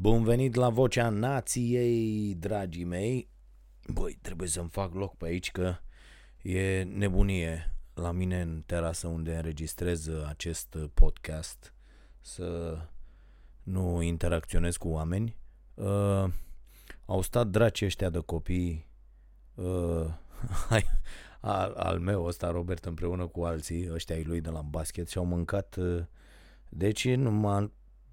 Bun venit la Vocea Nației, dragii mei. Băi, trebuie să-mi fac loc pe aici că e nebunie la mine în terasă unde înregistrez acest podcast să nu interacționez cu oameni. Uh, au stat draci ăștia de copii uh, al, al meu ăsta, Robert, împreună cu alții, ăștia ai lui de la basket și au mâncat uh, deci numai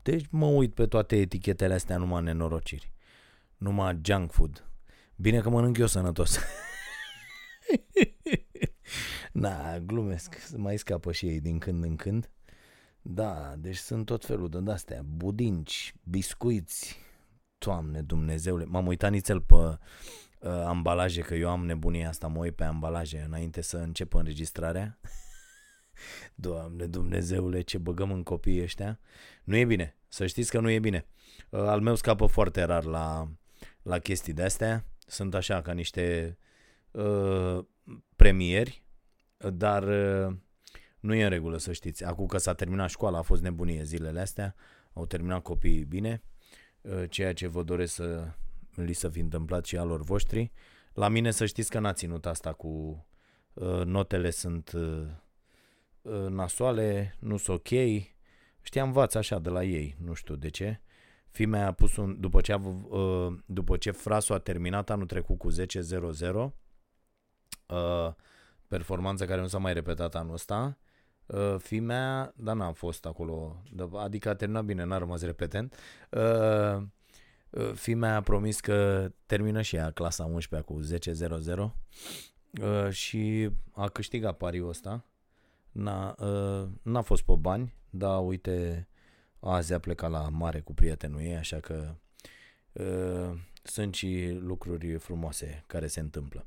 deci mă uit pe toate etichetele astea numai nenorociri. Numai junk food. Bine că mănânc eu sănătos. Na, glumesc. Mai scapă și ei din când în când. Da, deci sunt tot felul de astea. Budinci, biscuiți. Doamne Dumnezeule. M-am uitat nițel pe uh, ambalaje, că eu am nebunia asta, mă uit pe ambalaje înainte să încep înregistrarea. Doamne Dumnezeule, ce băgăm în copiii ăștia. Nu e bine. Să știți că nu e bine. Uh, al meu scapă foarte rar la, la chestii de astea. Sunt așa ca niște uh, premieri, dar uh, nu e în regulă să știți. Acum că s-a terminat școala, a fost nebunie zilele astea, au terminat copiii bine, uh, ceea ce vă doresc să li să fi întâmplat și alor voștri. La mine să știți că n-a ținut asta cu uh, notele sunt uh, uh nasoale, nu sunt ok, Știa învață așa de la ei, nu știu de ce. Fimea a pus un, după ce, a, uh, după ce frasul a terminat anul trecut cu 10-0-0, uh, performanță care nu s-a mai repetat anul ăsta, uh, fimea, dar n-a fost acolo, adică a terminat bine, n-a rămas repetent, uh, uh, fimea a promis că termină și ea clasa 11 cu 10-0-0 uh, și a câștigat pariul ăsta. N-a, uh, n-a fost pe bani, da, uite, azi a plecat la mare cu prietenul ei, așa că uh, sunt și lucruri frumoase care se întâmplă.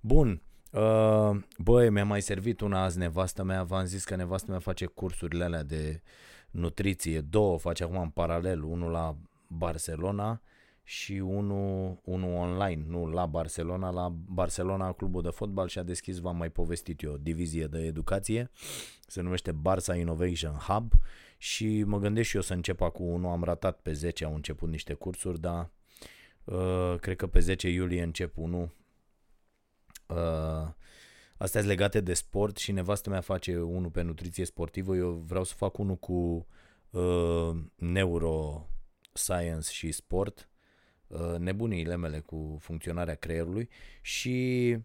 Bun, uh, băi, mi-a mai servit una azi nevastă mea, v-am zis că nevastă mea face cursurile alea de nutriție, două face acum în paralel, unul la Barcelona și unul, unul online, nu la Barcelona, la Barcelona clubul de fotbal și a deschis, v-am mai povestit eu, divizie de educație, se numește Barça Innovation Hub și mă gândesc și eu să încep acum. Unul, am ratat pe 10, au început niște cursuri, dar uh, cred că pe 10 iulie încep unul. Uh, astea sunt legate de sport și nevastă mea face unul pe nutriție sportivă, eu vreau să fac unul cu uh, neuroscience și sport, Uh, nebuniile mele cu funcționarea creierului și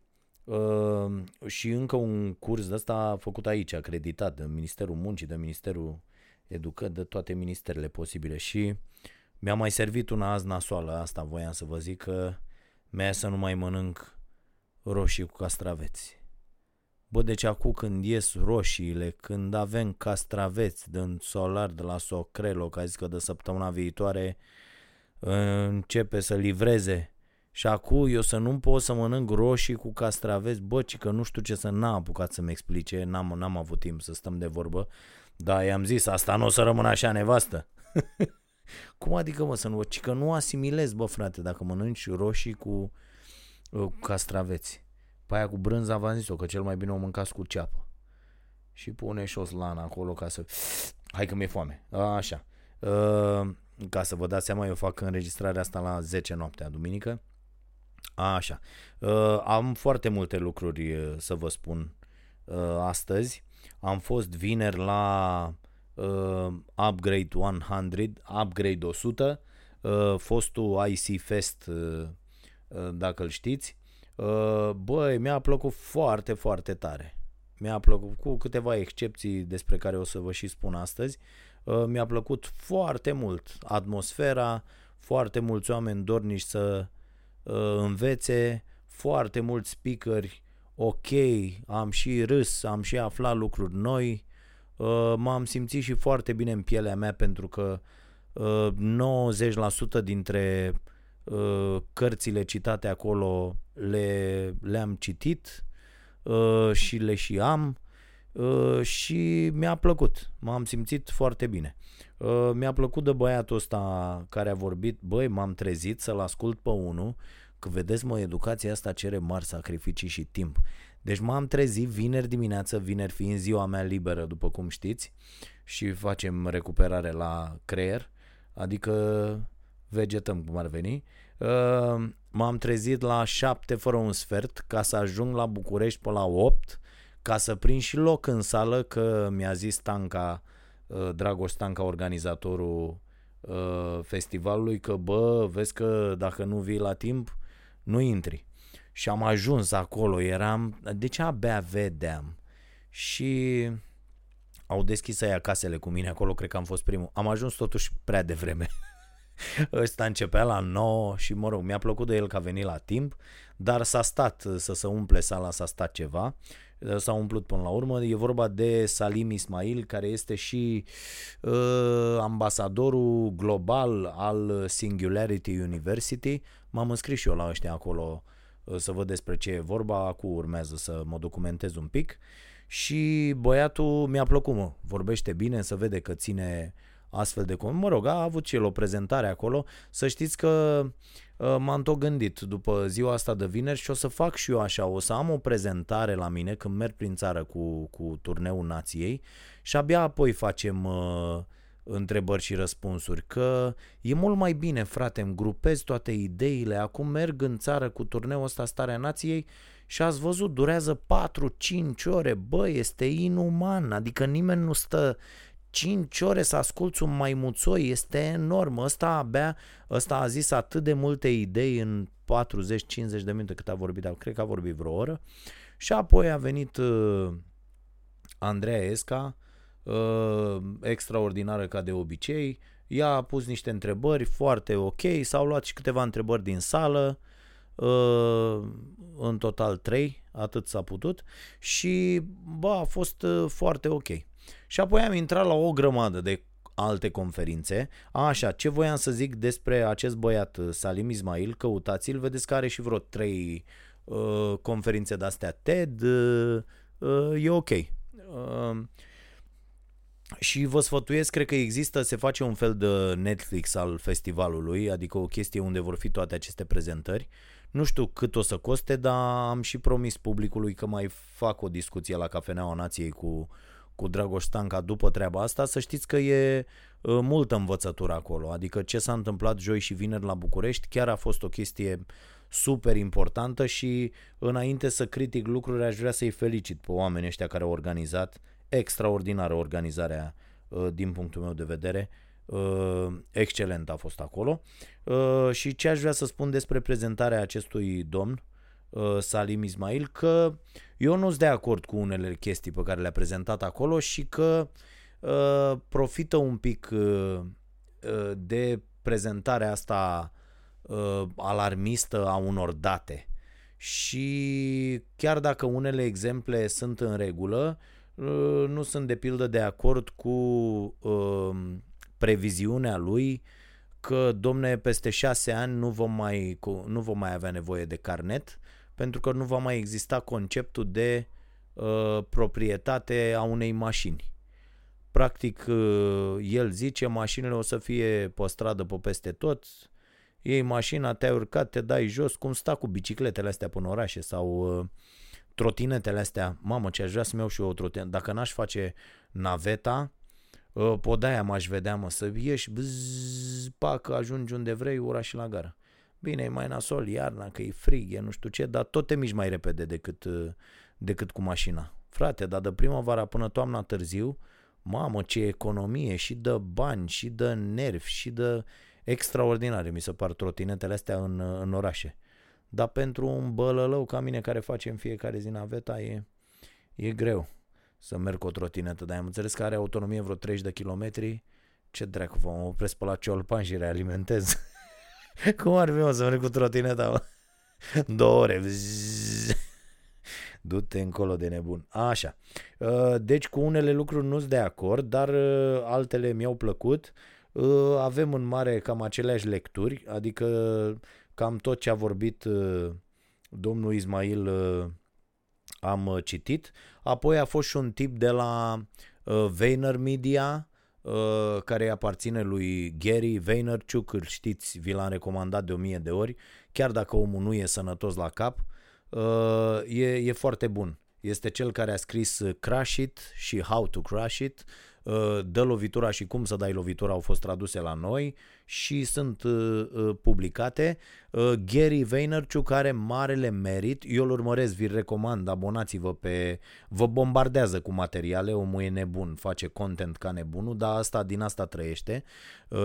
uh, și încă un curs de ăsta făcut aici, acreditat de Ministerul Muncii, de Ministerul Educării, de toate ministerele posibile și mi-a mai servit una azi nasoală, asta voiam să vă zic că mi-a să nu mai mănânc roșii cu castraveți. Bă, deci acum când ies roșiile, când avem castraveți din solar de la Socrelo, că a zis că de săptămâna viitoare începe să livreze și acum eu să nu pot să mănânc roșii cu castraveți, bă, ci că nu știu ce să n-am apucat să-mi explice, n-am, n-am avut timp să stăm de vorbă, dar i-am zis, asta nu o să rămână așa nevastă. Cum adică, mă, să nu, ci că nu asimilez, bă, frate, dacă mănânci roșii cu, uh, cu castraveți. Pe aia cu brânza v-am zis-o, că cel mai bine o mâncați cu ceapă. Și pune și o slană acolo ca să... Hai că mi-e foame. A, așa. Uh, ca să vă dați seama, eu fac înregistrarea asta la 10 noaptea, duminică. Așa. Uh, am foarte multe lucruri uh, să vă spun uh, astăzi. Am fost vineri la uh, Upgrade 100, Upgrade 100, uh, fostul IC Fest, uh, uh, dacă îl știți. Uh, băi, mi-a plăcut foarte, foarte tare. Mi-a plăcut, cu câteva excepții despre care o să vă și spun astăzi. Uh, Uh, mi-a plăcut foarte mult atmosfera, foarte mulți oameni dornici să uh, învețe, foarte mulți speakeri ok, am și râs, am și aflat lucruri noi, uh, m-am simțit și foarte bine în pielea mea pentru că 90% dintre cărțile citate acolo le, le-am citit și le și am Uh, și mi-a plăcut. M-am simțit foarte bine. Uh, mi-a plăcut de băiatul ăsta care a vorbit, băi, m-am trezit să-l ascult pe unul, că vedeți mă, educația asta cere mari sacrificii și timp. Deci m-am trezit vineri dimineață, vineri fiind ziua mea liberă, după cum știți, și facem recuperare la creier, adică vegetăm cum ar veni. Uh, m-am trezit la 7 fără un sfert ca să ajung la București pe la 8 ca să prind și loc în sală că mi-a zis Tanca, uh, Dragoș Tanca, organizatorul uh, festivalului că bă, vezi că dacă nu vii la timp, nu intri. Și am ajuns acolo, eram, deci abia vedeam. Și au deschis aia casele cu mine acolo, cred că am fost primul. Am ajuns totuși prea devreme. Ăsta începea la 9 și mă rog, mi-a plăcut de el că a venit la timp, dar s-a stat să se umple sala, s-a stat ceva s-a umplut până la urmă. E vorba de Salim Ismail, care este și uh, ambasadorul global al Singularity University. M-am înscris și eu la ăștia acolo uh, să văd despre ce e vorba, cu urmează să mă documentez un pic. Și băiatul mi-a plăcut, mă, vorbește bine, să vede că ține astfel de... Mă rog, a avut și el o prezentare acolo. Să știți că uh, Uh, m-am tot gândit. După ziua asta de vineri și o să fac și eu așa, o să am o prezentare la mine când merg prin țară cu, cu turneul nației și abia apoi facem uh, întrebări și răspunsuri, că e mult mai bine, frate, îmi grupez toate ideile, acum merg în țară cu turneul ăsta Starea Nației și ați văzut, durează 4-5 ore, bă, este inuman, adică nimeni nu stă 5 ore să asculți un maimuțoi este enorm. Ăsta abia, ăsta a zis atât de multe idei în 40-50 de minute cât a vorbit, dar cred că a vorbit vreo oră. Și apoi a venit uh, Andreea Esca, uh, extraordinară ca de obicei, ea a pus niște întrebări foarte ok, s-au luat și câteva întrebări din sală, uh, în total 3, atât s-a putut și bă, a fost uh, foarte ok. Și apoi am intrat la o grămadă de alte conferințe. Așa, ce voiam să zic despre acest băiat, uh, Salim Ismail, căutați-l, vedeți că are și vreo trei uh, conferințe de-astea TED, uh, uh, e ok. Uh, și vă sfătuiesc, cred că există, se face un fel de Netflix al festivalului, adică o chestie unde vor fi toate aceste prezentări. Nu știu cât o să coste, dar am și promis publicului că mai fac o discuție la Cafeneaua Nației cu cu Dragoș Stanca după treaba asta, să știți că e uh, multă învățătură acolo. Adică ce s-a întâmplat joi și vineri la București chiar a fost o chestie super importantă și înainte să critic lucruri aș vrea să-i felicit pe oamenii ăștia care au organizat extraordinară organizarea uh, din punctul meu de vedere. Uh, excelent a fost acolo. Și ce aș vrea să spun despre prezentarea acestui domn, Uh, Salim Ismail că eu nu sunt de acord cu unele chestii pe care le-a prezentat acolo și că uh, profită un pic uh, uh, de prezentarea asta uh, alarmistă a unor date. Și chiar dacă unele exemple sunt în regulă, uh, nu sunt de pildă de acord cu uh, previziunea lui că, domne, peste șase ani nu vom mai, nu vom mai avea nevoie de carnet pentru că nu va mai exista conceptul de uh, proprietate a unei mașini. Practic, uh, el zice, mașinile o să fie pe stradă pe peste tot, iei mașina, te-ai urcat, te dai jos, cum sta cu bicicletele astea până orașe sau uh, trotinetele astea. Mamă, ce aș vrea să-mi iau și eu o trotinetă. Dacă n-aș face naveta, uh, podaia m-aș vedea, mă, să ieși, bzz, pac, ajungi unde vrei, ora și la gara. Bine, e mai nasol iarna, că e frig, e nu știu ce, dar tot te miști mai repede decât, uh, decât cu mașina. Frate, dar de primăvara până toamna târziu, mamă, ce economie și de bani, și de nervi, și de extraordinare, mi se par trotinetele astea în, uh, în orașe. Dar pentru un bălălău ca mine care face în fiecare zi naveta e, e greu să merg cu o trotinetă, dar am înțeles că are autonomie vreo 30 de kilometri. Ce dracu, vă opresc pe la Ciolpan și realimentez. Cum ar fi, mă, să merg cu trotineta, mă? Două ore. Du-te încolo de nebun. Așa. Uh, deci cu unele lucruri nu sunt de acord, dar uh, altele mi-au plăcut. Uh, avem în mare cam aceleași lecturi, adică cam tot ce a vorbit domnul Ismail am citit. Apoi a fost și un tip de la Vayner Media, Uh, care îi aparține lui Gary Vaynerchuk, îl știți, vi l-am recomandat de o mie de ori, chiar dacă omul nu e sănătos la cap, uh, e, e foarte bun. Este cel care a scris Crash It și How to Crash It, uh, Dă lovitura și cum să dai lovitura au fost traduse la noi și sunt uh, publicate. Gary Vaynerchuk are marele merit, eu îl urmăresc, vi recomand, abonați-vă pe... Vă bombardează cu materiale, omul e nebun, face content ca nebunul, dar asta din asta trăiește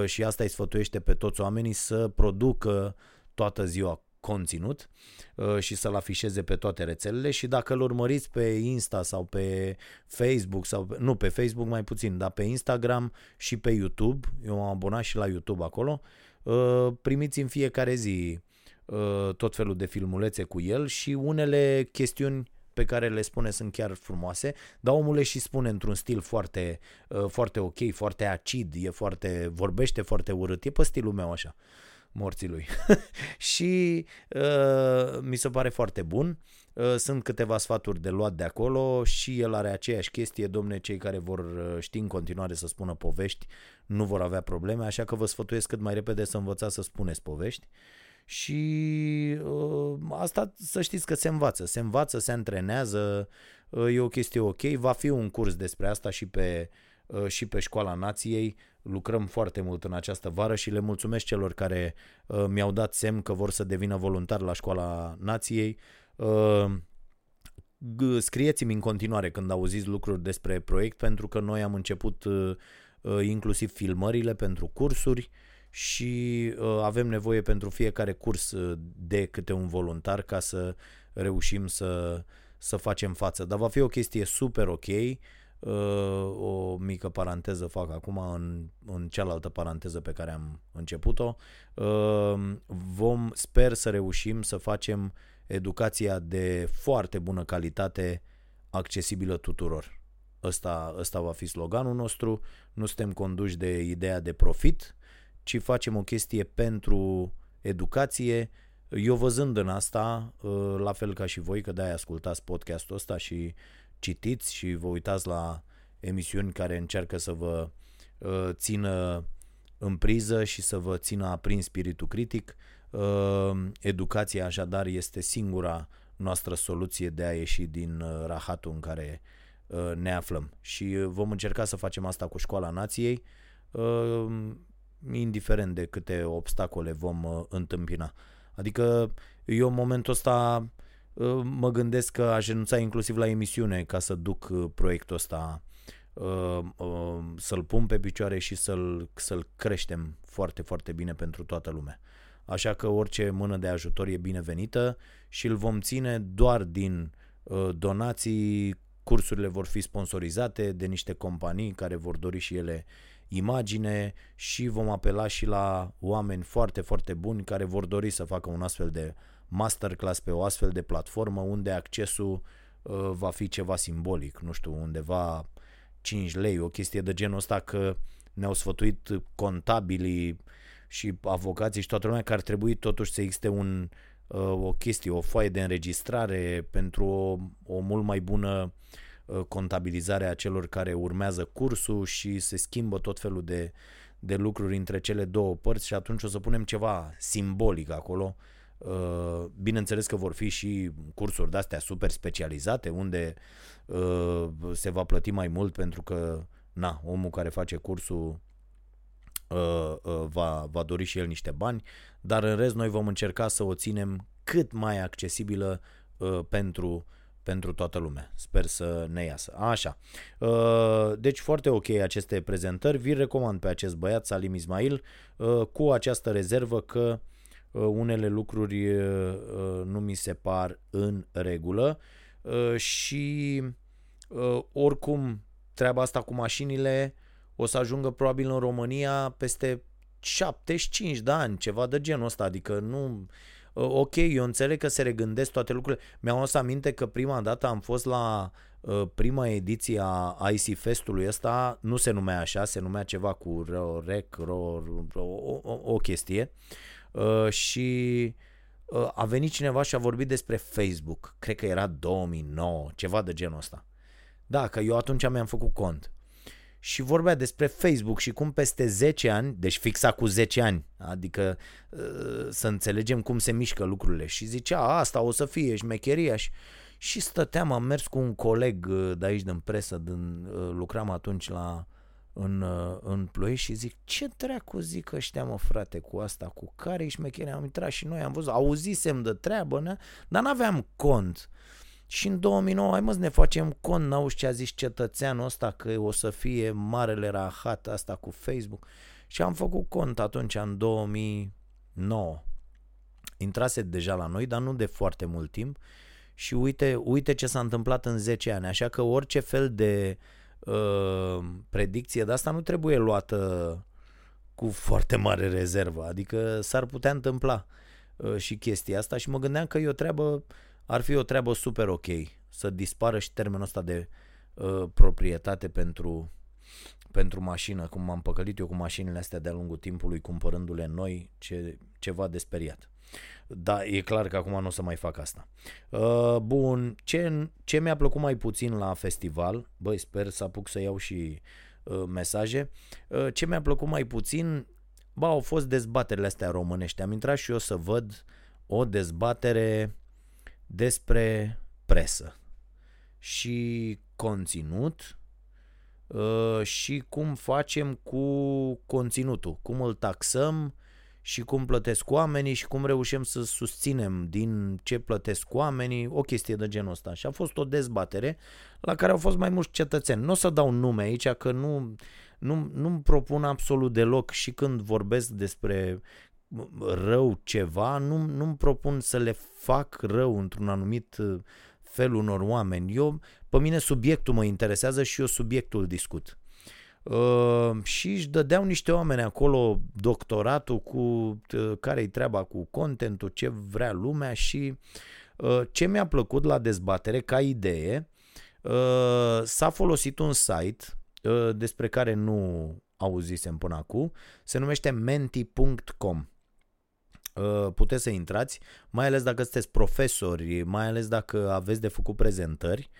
și asta îi sfătuiește pe toți oamenii să producă toată ziua conținut uh, și să-l afișeze pe toate rețelele și dacă îl urmăriți pe Insta sau pe Facebook sau nu pe Facebook mai puțin, dar pe Instagram și pe YouTube, eu m-am abonat și la YouTube acolo, uh, primiți în fiecare zi uh, tot felul de filmulețe cu el și unele chestiuni pe care le spune sunt chiar frumoase, dar omul le și spune într-un stil foarte, foarte ok, foarte acid, e foarte, vorbește foarte urât, e pe stilul meu așa. Uh, morții lui. și uh, mi se pare foarte bun. Uh, sunt câteva sfaturi de luat de acolo și el are aceeași chestie, domne, cei care vor uh, ști în continuare să spună povești nu vor avea probleme, așa că vă sfătuiesc cât mai repede să învățați să spuneți povești. Și uh, asta să știți că se învață, se învață, se antrenează, uh, e o chestie ok, va fi un curs despre asta și pe uh, Uh, și pe Școala Nației. Lucrăm foarte mult în această vară și le mulțumesc celor care uh, mi-au dat semn că vor să devină voluntari la Școala Nației. Uh, scrieți-mi în continuare când auziți lucruri despre proiect pentru că noi am început inclusiv filmările pentru cursuri și avem nevoie pentru fiecare curs de câte un voluntar ca să reușim să, să facem față. Dar va fi o chestie super ok. Uh, o mică paranteză fac acum în, în cealaltă paranteză pe care am început-o. Uh, vom, sper să reușim să facem educația de foarte bună calitate accesibilă tuturor. Ăsta, ăsta va fi sloganul nostru. Nu suntem conduși de ideea de profit, ci facem o chestie pentru educație. Eu văzând în asta, uh, la fel ca și voi, că de-aia ascultați podcastul ăsta și citiți și vă uitați la emisiuni care încearcă să vă uh, țină în priză și să vă țină aprins spiritul critic. Uh, educația așadar este singura noastră soluție de a ieși din uh, rahatul în care uh, ne aflăm și uh, vom încerca să facem asta cu Școala Nației uh, indiferent de câte obstacole vom uh, întâmpina. Adică eu în momentul ăsta uh, mă gândesc că aș renunța inclusiv la emisiune ca să duc uh, proiectul ăsta uh, uh, să-l pun pe picioare și să-l, să-l creștem foarte, foarte bine pentru toată lumea. Așa că orice mână de ajutor e binevenită și îl vom ține doar din uh, donații, cursurile vor fi sponsorizate de niște companii care vor dori și ele imagine și vom apela și la oameni foarte, foarte buni care vor dori să facă un astfel de masterclass pe o astfel de platformă unde accesul uh, va fi ceva simbolic, nu știu, undeva 5 lei, o chestie de genul ăsta că ne-au sfătuit contabilii și avocații și toată lumea că ar trebui totuși să existe un, uh, o chestie, o foaie de înregistrare pentru o, o mult mai bună uh, contabilizare a celor care urmează cursul și se schimbă tot felul de, de lucruri între cele două părți și atunci o să punem ceva simbolic acolo. Uh, bineînțeles că vor fi și cursuri de-astea super specializate unde Uh, se va plăti mai mult pentru că na, omul care face cursul uh, uh, va, va dori și el niște bani, dar în rest noi vom încerca să o ținem cât mai accesibilă pentru pentru toată lumea. Sper să ne iasă. Așa. Deci foarte ok aceste prezentări. Vi recomand pe acest băiat, Salim Ismail, cu această rezervă că unele lucruri nu mi se par în regulă. Și Uh, oricum, treaba asta cu mașinile o să ajungă probabil în România peste 75 de ani, ceva de genul ăsta, adică nu... Uh, ok, eu înțeleg că se regândesc toate lucrurile. Mi-am adus aminte că prima dată am fost la uh, prima ediție a IC Festului ăsta, nu se numea așa, se numea ceva cu rec, ro, ro, o, o, o chestie. uh, și uh, a venit cineva și a vorbit despre Facebook, cred că era 2009, ceva de genul ăsta. Da, că eu atunci mi-am făcut cont. Și vorbea despre Facebook și cum peste 10 ani, deci fixa cu 10 ani, adică uh, să înțelegem cum se mișcă lucrurile. Și zicea, asta o să fie șmecheria și, și stăteam, am mers cu un coleg uh, de aici din presă, din, uh, lucram atunci la în, uh, în Ploiești și zic, ce dracu zic ăștia mă frate cu asta, cu care ești mecherie? Am intrat și noi, am văzut, auzisem de treabă, ne? dar n-aveam cont. Și în 2009, hai mă să ne facem cont, n-auzi ce a zis cetățeanul ăsta că o să fie marele rahat asta cu Facebook. Și am făcut cont atunci, în 2009. Intrase deja la noi, dar nu de foarte mult timp. Și uite, uite ce s-a întâmplat în 10 ani. Așa că orice fel de uh, predicție de asta nu trebuie luată cu foarte mare rezervă. Adică s-ar putea întâmpla uh, și chestia asta și mă gândeam că e o treabă, ar fi o treabă super ok să dispară și termenul ăsta de uh, proprietate pentru pentru mașină, cum m-am păcălit eu cu mașinile astea de-a lungul timpului, cumpărându-le noi, ce, ceva de speriat. Da, e clar că acum nu o să mai fac asta. Uh, bun, ce, ce mi-a plăcut mai puțin la festival, băi, sper să apuc să iau și uh, mesaje, uh, ce mi-a plăcut mai puțin, ba, au fost dezbaterile astea românești. Am intrat și eu să văd o dezbatere despre presă și conținut uh, și cum facem cu conținutul, cum îl taxăm, și cum plătesc oamenii și cum reușim să susținem din ce plătesc oamenii, o chestie de genul ăsta. Și a fost o dezbatere la care au fost mai mulți cetățeni. Nu o să dau nume aici, că nu, nu, nu-mi propun absolut deloc și când vorbesc despre rău ceva, nu, nu-mi propun să le fac rău într-un anumit fel unor oameni. Eu, pe mine subiectul mă interesează și eu subiectul discut. Uh, și își dădeau niște oameni acolo doctoratul cu uh, care-i treaba cu contentul, ce vrea lumea și uh, ce mi-a plăcut la dezbatere ca idee, uh, s-a folosit un site uh, despre care nu auzisem până acum, se numește menti.com. Uh, puteți să intrați, mai ales dacă sunteți profesori, mai ales dacă aveți de făcut prezentări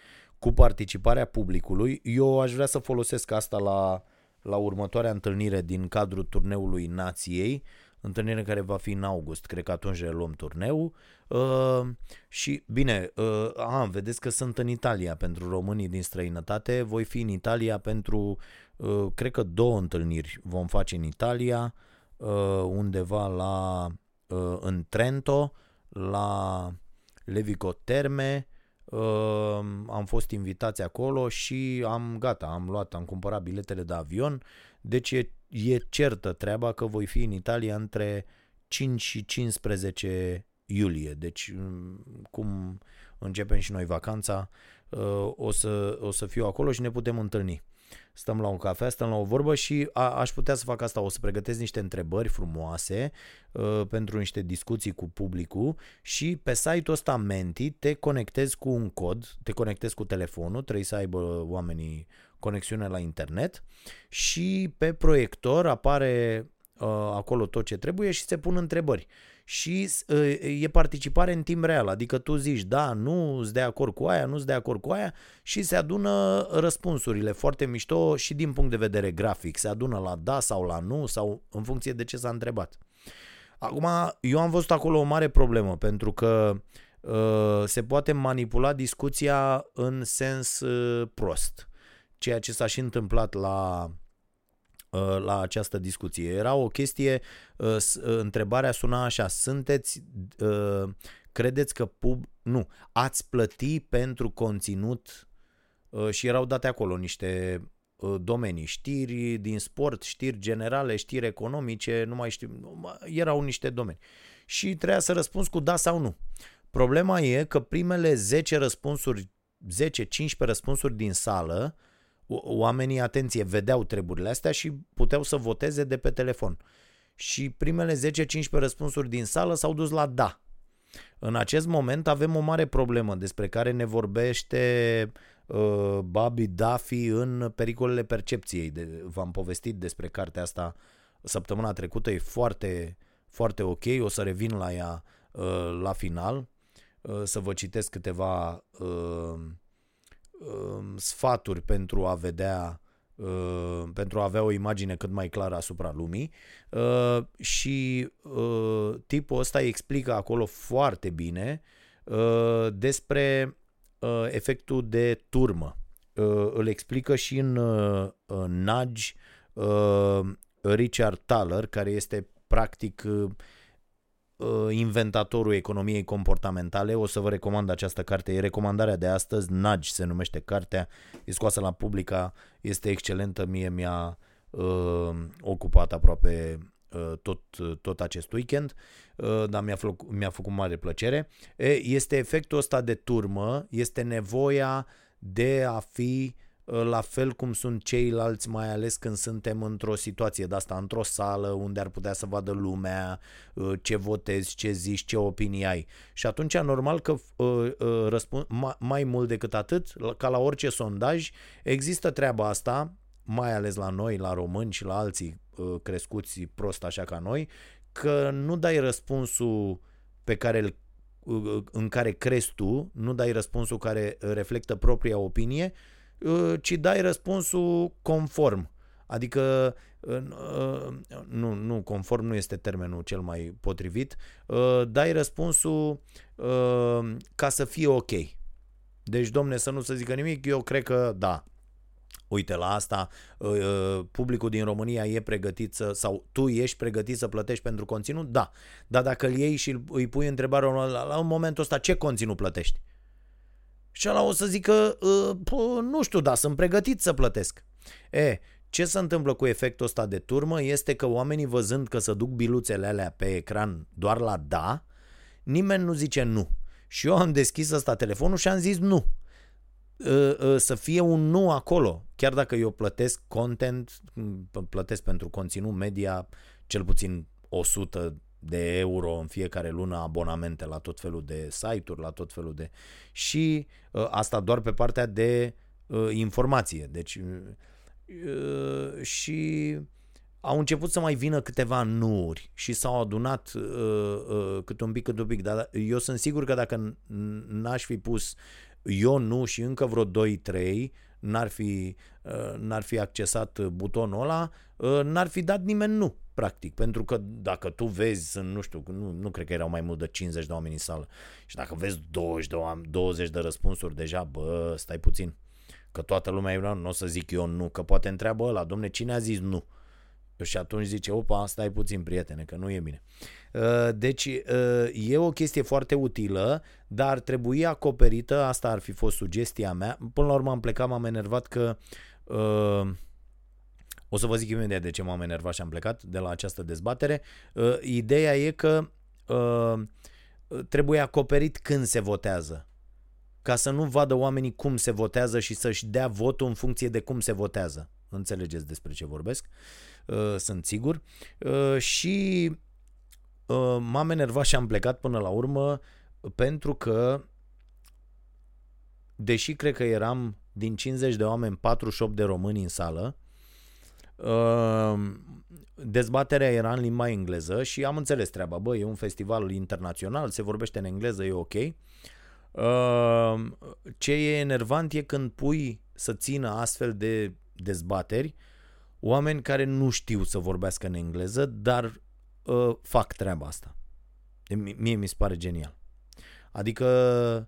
cu participarea publicului. Eu aș vrea să folosesc asta la, la următoarea întâlnire din cadrul turneului Nației, întâlnire care va fi în august, cred că atunci reluăm turneul. Uh, și bine, uh, a, vedeți că sunt în Italia pentru românii din străinătate, voi fi în Italia pentru, uh, cred că două întâlniri vom face în Italia, uh, undeva la, uh, în Trento, la Levico Terme, Uh, am fost invitați acolo și am gata, am luat, am cumpărat biletele de avion, deci e, e certă treaba că voi fi în Italia între 5 și 15 iulie, deci mm, cum începem și noi vacanța, uh, o să, o să fiu acolo și ne putem întâlni stăm la un cafea, stăm la o vorbă și a, aș putea să fac asta, o să pregătesc niște întrebări frumoase uh, pentru niște discuții cu publicul și pe site-ul ăsta Menti te conectezi cu un cod, te conectezi cu telefonul, trebuie să aibă oamenii conexiune la internet și pe proiector apare uh, acolo tot ce trebuie și se pun întrebări. Și e participare în timp real, adică tu zici da, nu, îți de acord cu aia, nu îți de acord cu aia și se adună răspunsurile foarte mișto și din punct de vedere grafic, se adună la da sau la nu sau în funcție de ce s-a întrebat. Acum, eu am văzut acolo o mare problemă pentru că uh, se poate manipula discuția în sens uh, prost, ceea ce s-a și întâmplat la Uh, la această discuție. Era o chestie, uh, uh, întrebarea suna așa, sunteți, credeți că pub, nu, ați plăti pentru conținut și erau date acolo niște domenii, știri din sport, știri generale, știri economice, nu mai știu, erau niște domenii. Și trebuia să răspunzi cu da sau nu. Problema e că primele 10 răspunsuri, 10-15 răspunsuri din sală uh, oamenii, atenție, vedeau treburile astea și puteau să voteze de pe telefon. Și primele 10-15 răspunsuri din sală s-au dus la da. În acest moment avem o mare problemă despre care ne vorbește uh, Bobby Duffy în Pericolele Percepției. De, v-am povestit despre cartea asta săptămâna trecută, e foarte, foarte ok, o să revin la ea uh, la final, uh, să vă citesc câteva uh, uh, sfaturi pentru a vedea uh, pentru a avea o imagine cât mai clară asupra lumii. Uh, și uh, tipul ăsta explică acolo foarte bine uh, despre uh, efectul de turmă. Uh, îl explică și în uh, Nudge uh, Richard Thaler, care este practic uh, inventatorul economiei comportamentale. O să vă recomand această carte. E recomandarea de astăzi. Nudge se numește cartea. E scoasă la publica. Este excelentă. Mie mi-a uh, ocupat aproape uh, tot, tot acest weekend, uh, dar mi-a, făcut, mi-a făcut mare plăcere. E, este efectul ăsta de turmă, este nevoia de a fi uh, la fel cum sunt ceilalți, mai ales când suntem într-o situație de asta, într-o sală unde ar putea să vadă lumea uh, ce votezi, ce zici, ce opinii ai. Și atunci, normal că uh, răspund, mai mult decât atât, ca la orice sondaj, există treaba asta, mai ales la noi, la români și la alții crescuți prost așa ca noi, că nu dai răspunsul pe care îl în care crezi tu, nu dai răspunsul care reflectă propria opinie, uh, ci dai răspunsul conform. Adică, uh, nu, nu, conform nu este termenul cel mai potrivit, uh, dai răspunsul ca să fie ok. Deci, domne, să nu se zică nimic, eu cred că da, uite la asta, uh, uh, publicul din România e pregătit să, sau tu ești pregătit să plătești pentru conținut? Da. Dar dacă îl iei și îi pui întrebarea la, la momentul ăsta, ce conținut plătești? Și ăla o să zică, uh, nu știu, da, sunt pregătit să plătesc. E, ce se întâmplă cu efectul ăsta de turmă este că oamenii văzând că se duc biluțele alea pe ecran doar la da, nimeni nu zice nu. Și eu am deschis ăsta telefonul și am zis nu. Ă, ă, să fie un nu acolo. Chiar dacă eu plătesc content, plătesc pentru conținut media cel puțin 100 de euro în fiecare lună abonamente la tot felul de site-uri, la tot felul de... Și ă, asta doar pe partea de informație. Deci și au început să mai vină câteva nuri și s-au adunat uh, uh, cât un pic, cât un pic, dar eu sunt sigur că dacă n-aș fi pus eu nu și încă vreo 2-3 n-ar fi, uh, n-ar fi accesat butonul ăla, uh, n-ar fi dat nimeni nu, practic. Pentru că dacă tu vezi, sunt, nu știu, nu, nu cred că erau mai mult de 50 de oameni în sală, și dacă vezi 20 de, 20 de răspunsuri deja, bă, stai puțin, că toată lumea e nu o să zic eu nu, că poate întreabă ăla, domne, cine a zis nu? Și atunci zice, opa, stai puțin, prietene, că nu e bine. Uh, deci uh, e o chestie foarte utilă, dar trebuie acoperită, asta ar fi fost sugestia mea. Până la urmă am plecat, m-am enervat că uh, o să vă zic imediat de ce m-am enervat și am plecat de la această dezbatere. Ideea e că trebuie acoperit când se votează ca să nu vadă oamenii cum se votează și să-și dea votul în funcție de cum se votează. Înțelegeți despre ce vorbesc, sunt sigur. Și Uh, m-am enervat și am plecat până la urmă pentru că deși cred că eram din 50 de oameni 48 de români în sală, uh, dezbaterea era în limba engleză și am înțeles treaba. Bă, e un festival internațional, se vorbește în engleză, e ok. Uh, ce e enervant e când pui să țină astfel de dezbateri oameni care nu știu să vorbească în engleză, dar uh, fac treaba asta. Mie mi se pare genial. Adică, uh,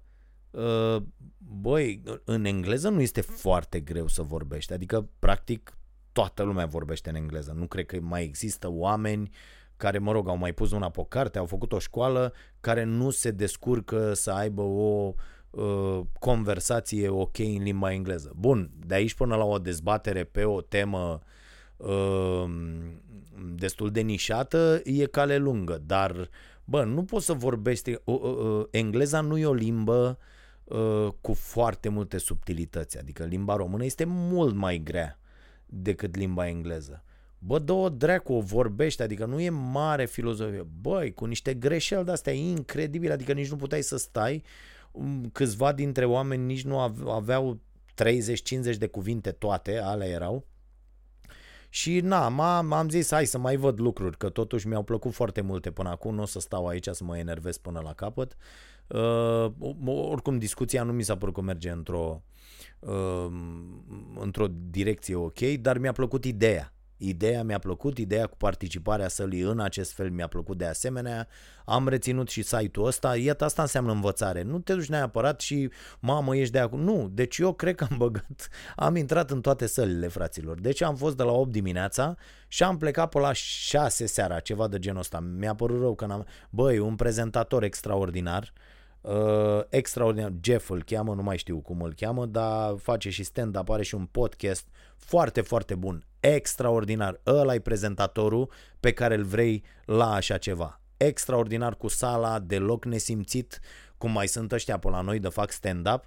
băi, în engleză nu este foarte greu să vorbești. Adică, practic, toată lumea vorbește în engleză. Nu cred că mai există oameni care, mă rog, au mai pus una pe carte, au făcut o școală, care nu se descurcă să aibă o uh, conversație ok în limba engleză. Bun, de aici până la o dezbatere pe o temă uh, destul de nișată, e cale lungă, dar bă, nu poți să vorbești, uh, uh, engleza nu e o limbă uh, cu foarte multe subtilități, adică limba română este mult mai grea decât limba engleză. Bă, dă-o dracu, o vorbește, adică nu e mare filozofie. Băi, cu niște greșeli de-astea incredibile, adică nici nu puteai să stai, câțiva dintre oameni nici nu aveau 30-50 de cuvinte toate, alea erau, și na, m-am, am zis hai să mai văd lucruri, că totuși mi-au plăcut foarte multe până acum, nu o să stau aici să mă enervez până la capăt. Uh, oricum discuția nu mi s-a părut că merge într-o, uh, într-o direcție ok, dar mi-a plăcut ideea. Ideea mi-a plăcut, ideea cu participarea sălii în acest fel mi-a plăcut de asemenea. Am reținut și site-ul ăsta. Iată, asta înseamnă învățare. Nu te duci neapărat și, mamă, ești de acum. Nu, deci eu cred că am băgat, am intrat în toate sălile, fraților. Deci am fost de la 8 dimineața și am plecat pe la 6 seara, ceva de genul ăsta. Mi-a părut rău că n-am... Băi, un prezentator extraordinar. Uh, extraordinar, Jeff îl cheamă, nu mai știu cum îl cheamă, dar face și stand-up, are și un podcast foarte, foarte bun, extraordinar. Ăla e prezentatorul pe care îl vrei la așa ceva. Extraordinar cu sala, deloc nesimțit, cum mai sunt ăștia pe la noi de fac stand-up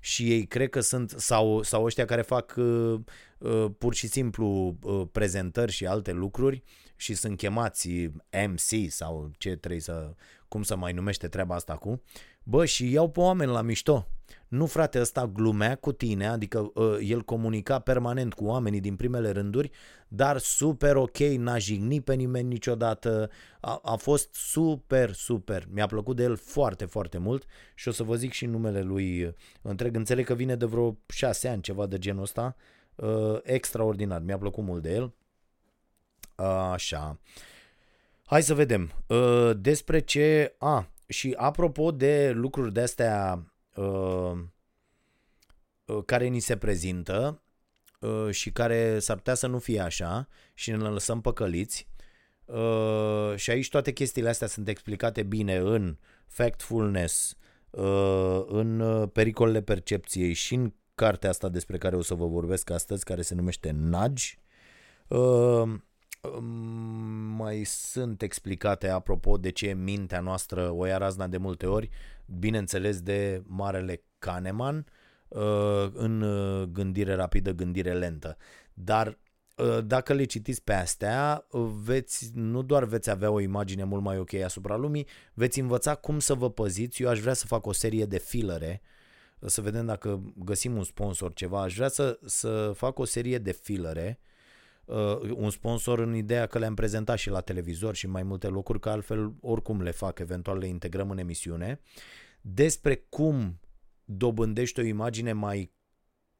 și ei cred că sunt, sau, sau ăștia care fac uh, uh, pur și simplu uh, prezentări și alte lucruri și sunt chemați MC sau ce trebuie să, cum să mai numește treaba asta cu, bă, și iau pe oameni la mișto. Nu, frate, ăsta glumea cu tine, adică uh, el comunica permanent cu oamenii din primele rânduri, dar super ok, n-a jignit pe nimeni niciodată, a, a fost super, super. Mi-a plăcut de el foarte, foarte mult și o să vă zic și numele lui uh, întreg. Înțeleg că vine de vreo șase ani, ceva de genul ăsta. Uh, extraordinar, mi-a plăcut mult de el. Uh, așa. Hai să vedem. Uh, despre ce... A, și apropo de lucruri de astea uh, uh, care ni se prezintă uh, și care s-ar putea să nu fie așa și ne lăsăm păcăliți. Uh, și aici toate chestiile astea sunt explicate bine în Factfulness, uh, în uh, Pericolele Percepției și în cartea asta despre care o să vă vorbesc astăzi, care se numește Nudge. Uh, mai sunt explicate apropo de ce mintea noastră o ia razna de multe ori, bineînțeles de marele Kahneman uh, în uh, gândire rapidă, gândire lentă. Dar uh, dacă le citiți pe astea, veți, nu doar veți avea o imagine mult mai ok asupra lumii, veți învăța cum să vă păziți. Eu aș vrea să fac o serie de filere, să vedem dacă găsim un sponsor ceva. Aș vrea să, să fac o serie de filere uh, un sponsor în ideea că le-am prezentat și la televizor și în mai multe locuri, că altfel oricum le fac, eventual le integrăm în emisiune, despre cum dobândești o imagine mai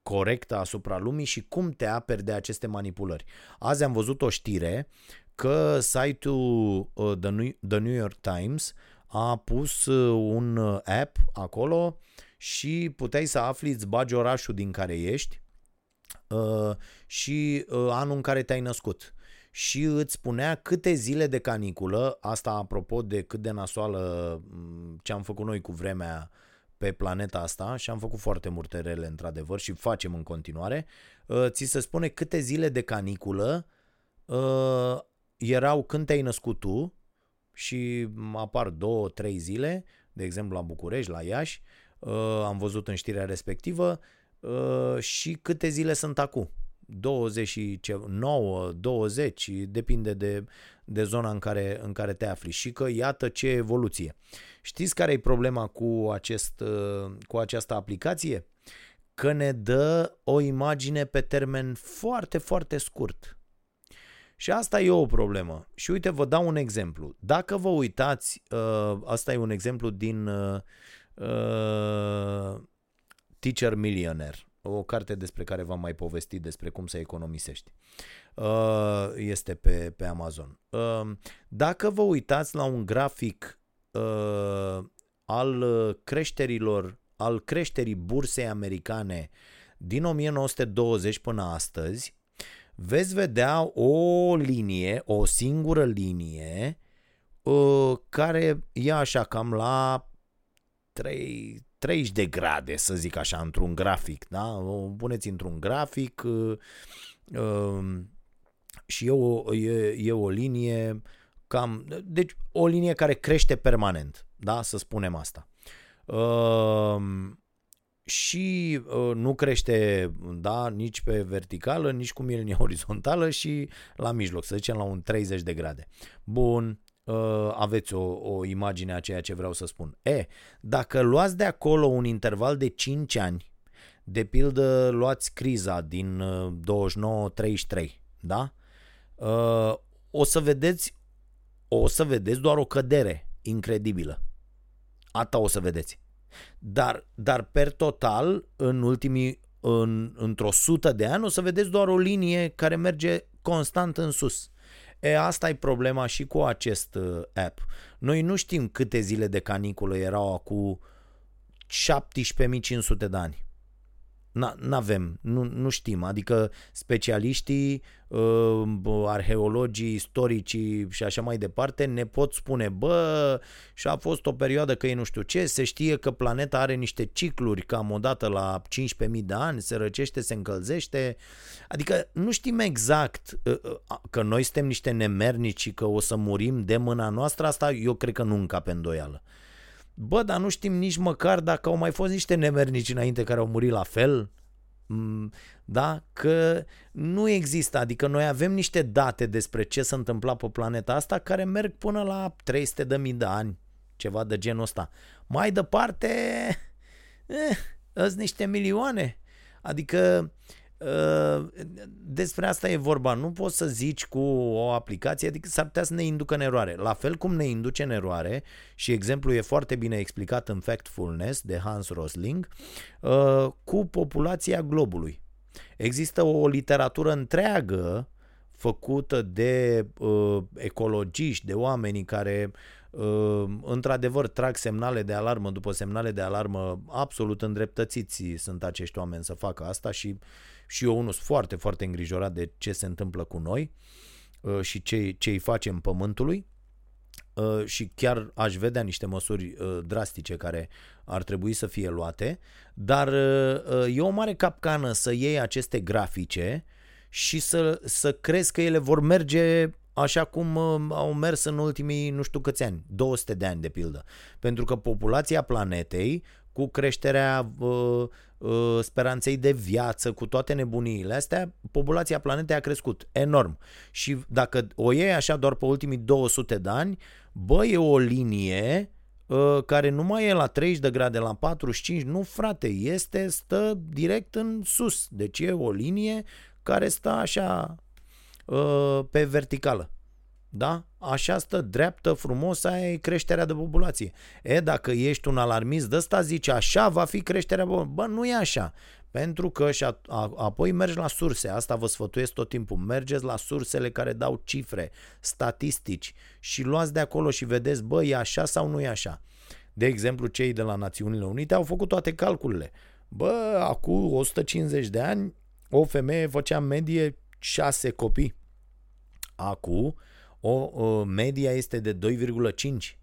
corectă asupra lumii și cum te aperi de aceste manipulări. Azi am văzut o știre că site-ul uh, The, New, The New York Times a pus uh, un uh, app acolo și puteai să afli, îți bagi orașul din care ești uh, și uh, anul în care te-ai născut. Și îți spunea câte zile de caniculă, asta apropo de cât de nasoală mm, ce am făcut noi cu vremea pe planeta asta și am făcut foarte multe rele într-adevăr și facem în continuare, uh, ți se spune câte zile de caniculă uh, erau când te-ai născut tu și apar două, trei zile, de exemplu la București, la Iași, uh, am văzut în știrea respectivă, Uh, și câte zile sunt acum. 29, 20, depinde de, de zona în care, în care te afli și că iată ce evoluție. Știți care e problema cu, acest, uh, cu această aplicație? Că ne dă o imagine pe termen foarte, foarte scurt. Și asta e o problemă. Și uite, vă dau un exemplu. Dacă vă uitați, uh, asta e un exemplu din uh, uh, Teacher Millionaire, o carte despre care v-am mai povestit despre cum să economisești. Uh, este pe, pe Amazon. Uh, dacă vă uitați la un grafic uh, al creșterilor, al creșterii bursei americane din 1920 până astăzi, veți vedea o linie, o singură linie, care e așa cam la 3, 30 de grade, să zic așa, într-un grafic, da? O puneți într-un grafic uh, uh, și e o, e, e o linie cam, deci o linie care crește permanent, da? Să spunem asta. Uh, și uh, nu crește, da, nici pe verticală, nici cu linia orizontală și la mijloc, să zicem la un 30 de grade. Bun, uh, aveți o, o imagine a ceea ce vreau să spun. E, dacă luați de acolo un interval de 5 ani, de pildă luați criza din uh, 29-33, da? Uh, o să vedeți o să vedeți doar o cădere incredibilă. Ata o să vedeți. Dar, dar per total, în ultimii în, într-o sută de ani, o să vedeți doar o linie care merge constant în sus. E, asta e problema și cu acest uh, app. Noi nu știm câte zile de caniculă erau acum 17.500 de ani. Nu avem, nu, nu știm. Adică specialiștii, uh, arheologii, istoricii și așa mai departe ne pot spune, bă, și a fost o perioadă că e nu știu ce, se știe că planeta are niște cicluri, cam odată la 15.000 de ani, se răcește, se încălzește. Adică nu știm exact uh, uh, că noi suntem niște nemernici și că o să murim de mâna noastră, asta eu cred că nu încape îndoială. Bă, dar nu știm nici măcar dacă au mai fost niște nemernici înainte care au murit la fel. Mm, da? Că nu există, adică noi avem niște date despre ce s-a întâmplat pe planeta asta care merg până la 300 de mii de ani, ceva de genul ăsta. Mai departe, eh, sunt niște milioane. Adică Uh, despre asta e vorba. Nu poți să zici cu o aplicație, adică s-ar putea să ne inducă în eroare. La fel cum ne induce în eroare, și exemplul e foarte bine explicat în Factfulness de Hans Rosling, uh, cu populația globului. Există o literatură întreagă făcută de uh, ecologiști, de oamenii care uh, într-adevăr trag semnale de alarmă după semnale de alarmă absolut îndreptățiți sunt acești oameni să facă asta și și eu unul sunt foarte, foarte îngrijorat de ce se întâmplă cu noi uh, și ce, ce îi facem pământului uh, și chiar aș vedea niște măsuri uh, drastice care ar trebui să fie luate, dar e o mare capcană să iei aceste grafice și să, să crezi că ele vor merge așa cum au mers în ultimii nu știu câți ani, 200 de ani de pildă. Pentru că populația planetei cu creșterea uh, uh, speranței de viață, cu toate nebuniile astea, populația planetei a crescut enorm. Și dacă o iei așa doar pe ultimii 200 de ani, bă, e o linie uh, care nu mai e la 30 de grade, la 45, nu frate, este, stă direct în sus. Deci e o linie care stă așa uh, pe verticală. Da? Așa stă dreaptă, frumos, aia e creșterea de populație. E, dacă ești un alarmist de ăsta, zici așa va fi creșterea populației. Bă, nu e așa. Pentru că și a, a, apoi mergi la surse, asta vă sfătuiesc tot timpul, mergeți la sursele care dau cifre, statistici și luați de acolo și vedeți, bă, e așa sau nu e așa. De exemplu, cei de la Națiunile Unite au făcut toate calculele. Bă, acum 150 de ani, o femeie făcea în medie 6 copii. Acum, o, o media este de 2,5.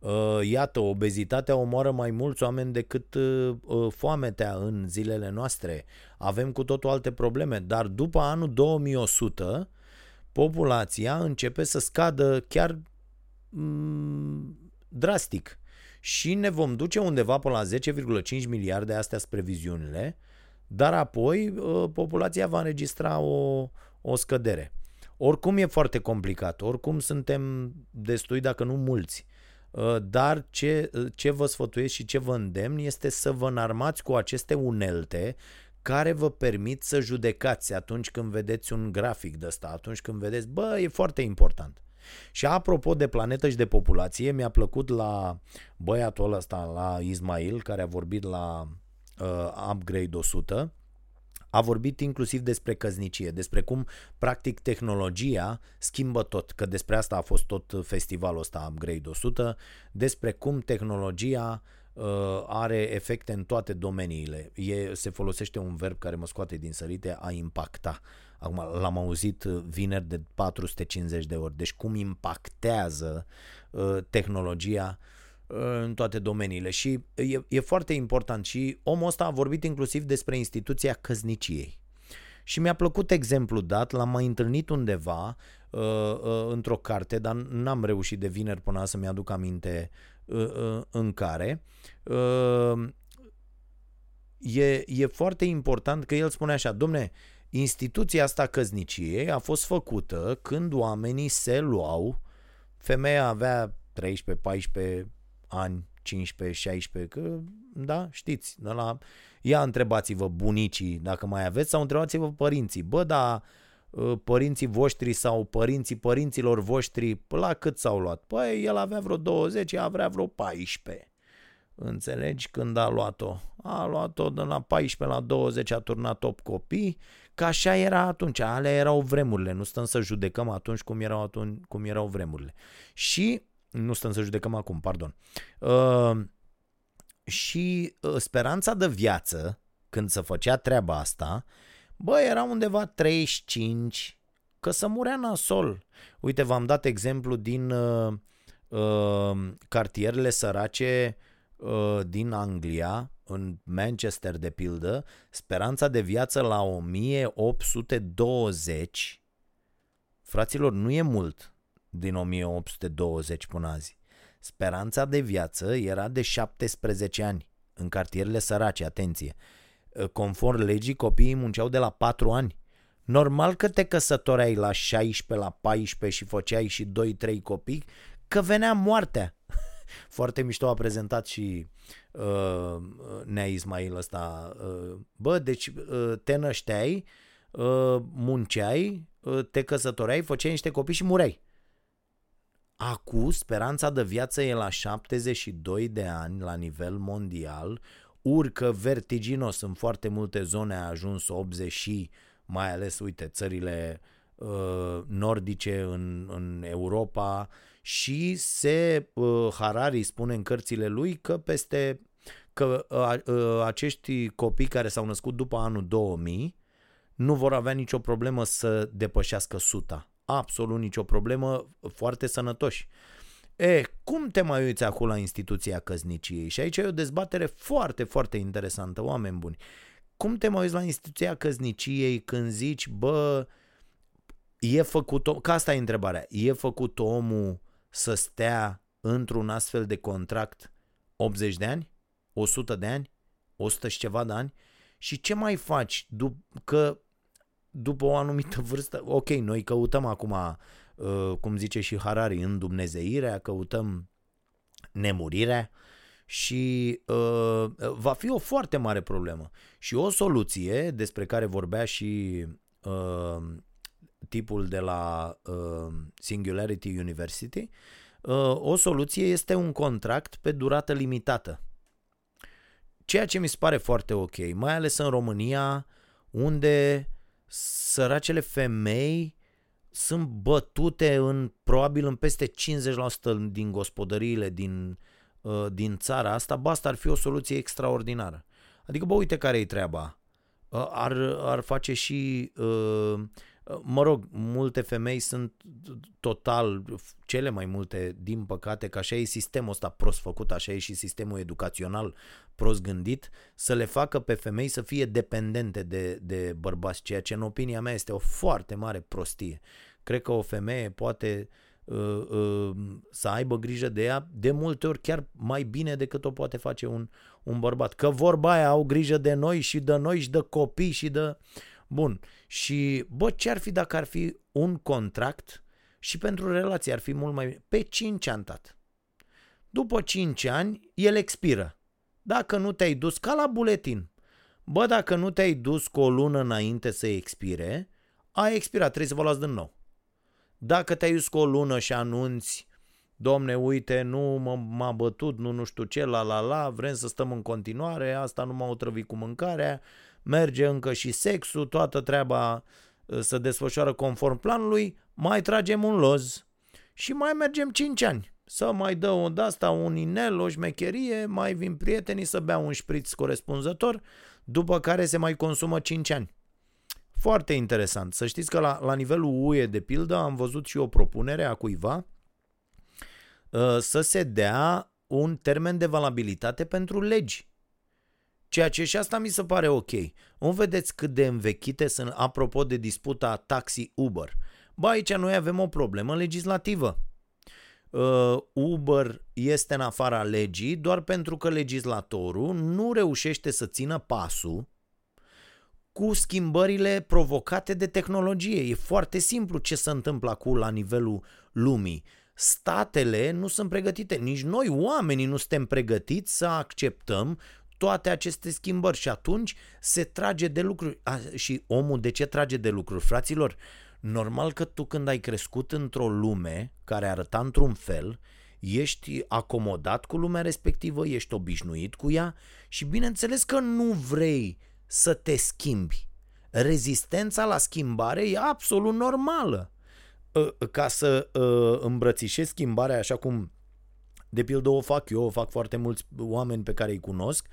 Uh, iată, obezitatea omoară mai mulți oameni decât uh, uh, foametea în zilele noastre. Avem cu totul alte probleme, dar după anul 2100, populația începe să scadă chiar mm, drastic și ne vom duce undeva pe la 10,5 miliarde, astea spre viziunile, dar apoi populația va înregistra o, o scădere. Oricum e foarte complicat, oricum suntem destui, dacă nu mulți. Uh, dar ce, uh, ce vă sfătuiesc și ce vă îndemn este să vă înarmați cu aceste unelte care vă permit să judecați atunci când vedeți un grafic de ăsta, atunci când vedeți, bă, e foarte important. Și apropo de planetă și de populație, mi-a plăcut la băiatul ăsta, la Ismail, care a vorbit la uh, Upgrade 100, a vorbit inclusiv despre căznicie, despre cum practic tehnologia schimbă tot, că despre asta a fost tot festivalul ăsta Upgrade 100, despre cum tehnologia uh, are efecte în toate domeniile. E, se folosește un verb care mă scoate din sărite, a impacta. Acum l-am auzit vineri de 450 de ori. Deci cum impactează uh, tehnologia uh, în toate domeniile. Și e, e foarte important. Și omul ăsta a vorbit inclusiv despre instituția căzniciei. Și mi-a plăcut exemplu dat, l-am mai întâlnit undeva uh, uh, într-o carte, dar n-am reușit de vineri până să-mi aduc aminte uh, uh, în care. Uh, e, e foarte important că el spune așa, domne, instituția asta căzniciei a fost făcută când oamenii se luau, femeia avea 13, 14, ani, 15, 16, că, da, știți, de la... Ia întrebați-vă bunicii dacă mai aveți sau întrebați-vă părinții. Bă, da, ă, părinții voștri sau părinții părinților voștri, la cât s-au luat? Păi el avea vreo 20, ea avea vreo 14. Înțelegi? Când a luat-o. A luat-o de la 14 la 20, a turnat 8 copii, că așa era atunci, alea erau vremurile, nu stăm să judecăm atunci cum erau, atunci, cum erau vremurile. Și, nu stăm să judecăm acum, pardon. Uh, și uh, speranța de viață, când se făcea treaba asta, bă, era undeva 35, că să murea nasol. Uite, v-am dat exemplu din uh, uh, cartierele sărace uh, din Anglia, în Manchester de pildă, speranța de viață la 1820, fraților, nu e mult din 1820 până azi. Speranța de viață era de 17 ani în cartierele sărace, atenție. Conform legii, copiii munceau de la 4 ani. Normal că te căsătoreai la 16, la 14 și făceai și 2-3 copii, că venea moartea. Foarte mișto a prezentat și uh, Nea Ismail ăsta. Uh, bă, deci uh, te nășteai, uh, munceai, uh, te căsătoreai, făceai niște copii și mureai. Acum, speranța de viață e la 72 de ani la nivel mondial, urcă vertiginos în foarte multe zone, a ajuns 80 și mai ales, uite, țările uh, nordice în, în Europa. Și se, uh, Harari spune în cărțile lui că peste că uh, uh, acești copii care s-au născut după anul 2000 nu vor avea nicio problemă să depășească suta absolut nicio problemă, foarte sănătoși. E, cum te mai uiți acum la instituția căzniciei? Și aici e o dezbatere foarte, foarte interesantă, oameni buni. Cum te mai uiți la instituția căzniciei când zici, bă, e făcut, om, că asta e întrebarea, e făcut omul să stea într-un astfel de contract 80 de ani? 100 de ani? 100 și ceva de ani? Și ce mai faci? Dup- că după o anumită vârstă, ok, noi căutăm acum, uh, cum zice și Harari, în Dumnezeirea, căutăm nemurirea și uh, va fi o foarte mare problemă. Și o soluție despre care vorbea și uh, tipul de la uh, Singularity University, uh, o soluție este un contract pe durată limitată. Ceea ce mi se pare foarte ok, mai ales în România, unde săracele femei sunt bătute în probabil în peste 50% din gospodăriile din, uh, din țara asta, ba asta ar fi o soluție extraordinară. Adică, bă, uite care e treaba. Uh, ar, ar face și uh, Mă rog, multe femei sunt total, cele mai multe, din păcate, că așa e sistemul ăsta prost făcut, așa e și sistemul educațional prost gândit, să le facă pe femei să fie dependente de, de bărbați, ceea ce în opinia mea este o foarte mare prostie. Cred că o femeie poate uh, uh, să aibă grijă de ea de multe ori chiar mai bine decât o poate face un, un bărbat. Că vorba aia au grijă de noi și de noi și de copii și de... Bun. Și, bă, ce ar fi dacă ar fi un contract și pentru relație ar fi mult mai... Pe 5 ani, tat. După 5 ani, el expiră. Dacă nu te-ai dus, ca la buletin. Bă, dacă nu te-ai dus cu o lună înainte să expire, a expirat, trebuie să vă luați din nou. Dacă te-ai dus cu o lună și anunți, domne, uite, nu m-a bătut, nu nu știu ce, la la la, vrem să stăm în continuare, asta nu m-a otrăvit cu mâncarea, merge încă și sexul, toată treaba uh, se desfășoară conform planului, mai tragem un loz și mai mergem 5 ani. Să mai dă o asta, un inel, o șmecherie, mai vin prietenii să bea un șpriț corespunzător, după care se mai consumă 5 ani. Foarte interesant. Să știți că la, la nivelul UE, de pildă, am văzut și o propunere a cuiva uh, să se dea un termen de valabilitate pentru legi. Ceea ce și asta mi se pare ok. Nu vedeți cât de învechite sunt apropo de disputa taxi-Uber. Ba, aici noi avem o problemă legislativă. Uh, Uber este în afara legii doar pentru că legislatorul nu reușește să țină pasul cu schimbările provocate de tehnologie. E foarte simplu ce se întâmplă acum la nivelul lumii. Statele nu sunt pregătite, nici noi oamenii nu suntem pregătiți să acceptăm toate aceste schimbări și atunci se trage de lucruri. A, și omul de ce trage de lucruri, fraților? Normal că tu când ai crescut într-o lume care arăta într-un fel, ești acomodat cu lumea respectivă, ești obișnuit cu ea și bineînțeles că nu vrei să te schimbi. Rezistența la schimbare e absolut normală. Ă, ca să ă, îmbrățișezi schimbarea așa cum de pildă o fac eu, o fac foarte mulți oameni pe care îi cunosc,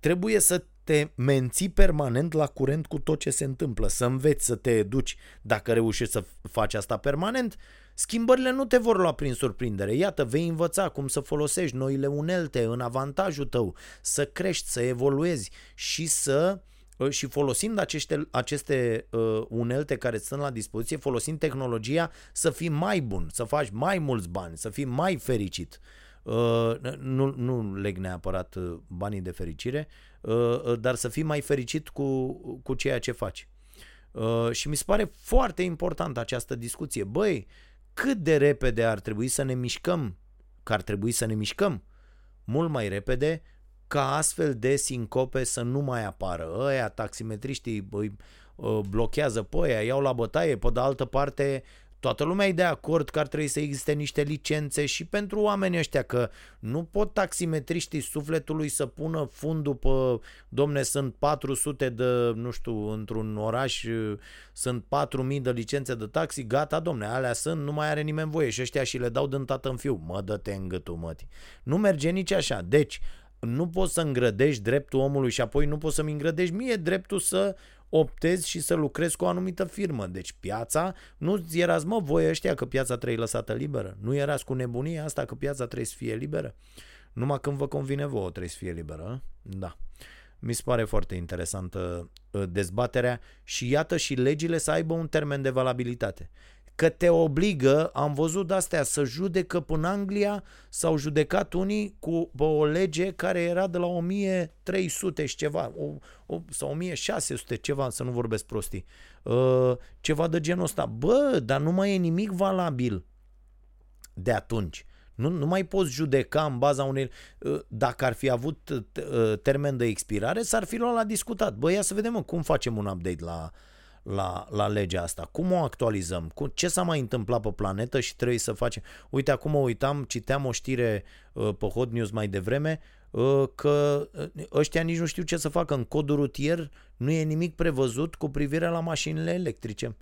trebuie să te menții permanent la curent cu tot ce se întâmplă, să înveți să te educi. Dacă reușești să faci asta permanent, schimbările nu te vor lua prin surprindere. Iată, vei învăța cum să folosești noile unelte în avantajul tău, să crești, să evoluezi și să uh, și folosind aceste, aceste uh, unelte care sunt la dispoziție, folosind tehnologia să fii mai bun, să faci mai mulți bani, să fii mai fericit. Uh, nu, nu leg neapărat uh, banii de fericire, uh, uh, dar să fii mai fericit cu, cu ceea ce faci. Uh, și mi se pare foarte important această discuție. Băi, cât de repede ar trebui să ne mișcăm, că ar trebui să ne mișcăm mult mai repede ca astfel de sincope să nu mai apară. Ăia, taximetriștii, îi blochează pe ăia, iau la bătaie, pe de altă parte Toată lumea e de acord că ar trebui să existe niște licențe și pentru oamenii ăștia că nu pot taximetriștii sufletului să pună fundul pe, domne, sunt 400 de, nu știu, într-un oraș sunt 4000 de licențe de taxi, gata, domne, alea sunt, nu mai are nimeni voie și ăștia și le dau din tată în fiu. Mă, dă-te în gâtul, măti. Nu merge nici așa. Deci, nu poți să îngrădești dreptul omului și apoi nu poți să-mi îngrădești mie dreptul să optezi și să lucrezi cu o anumită firmă. Deci piața, nu erați mă voi ăștia că piața trebuie lăsată liberă. Nu erați cu nebunia asta că piața trebuie să fie liberă. Numai când vă convine vouă trebuie să fie liberă. Da. Mi se pare foarte interesantă uh, dezbaterea și iată și legile să aibă un termen de valabilitate că te obligă, am văzut astea, să judecă până Anglia, s-au judecat unii cu o lege care era de la 1300 și ceva, o, o, sau 1600 ceva, să nu vorbesc prostii, uh, ceva de genul ăsta. Bă, dar nu mai e nimic valabil de atunci. Nu, nu mai poți judeca în baza unei... Uh, dacă ar fi avut uh, termen de expirare, s-ar fi luat la discutat. Bă, ia să vedem mă, cum facem un update la, la, la legea asta? Cum o actualizăm? Cu, ce s-a mai întâmplat pe planetă și trebuie să facem? Uite, acum mă uitam, citeam o știre uh, pe Hot News mai devreme uh, că uh, ăștia nici nu știu ce să facă. În codul rutier nu e nimic prevăzut cu privire la mașinile electrice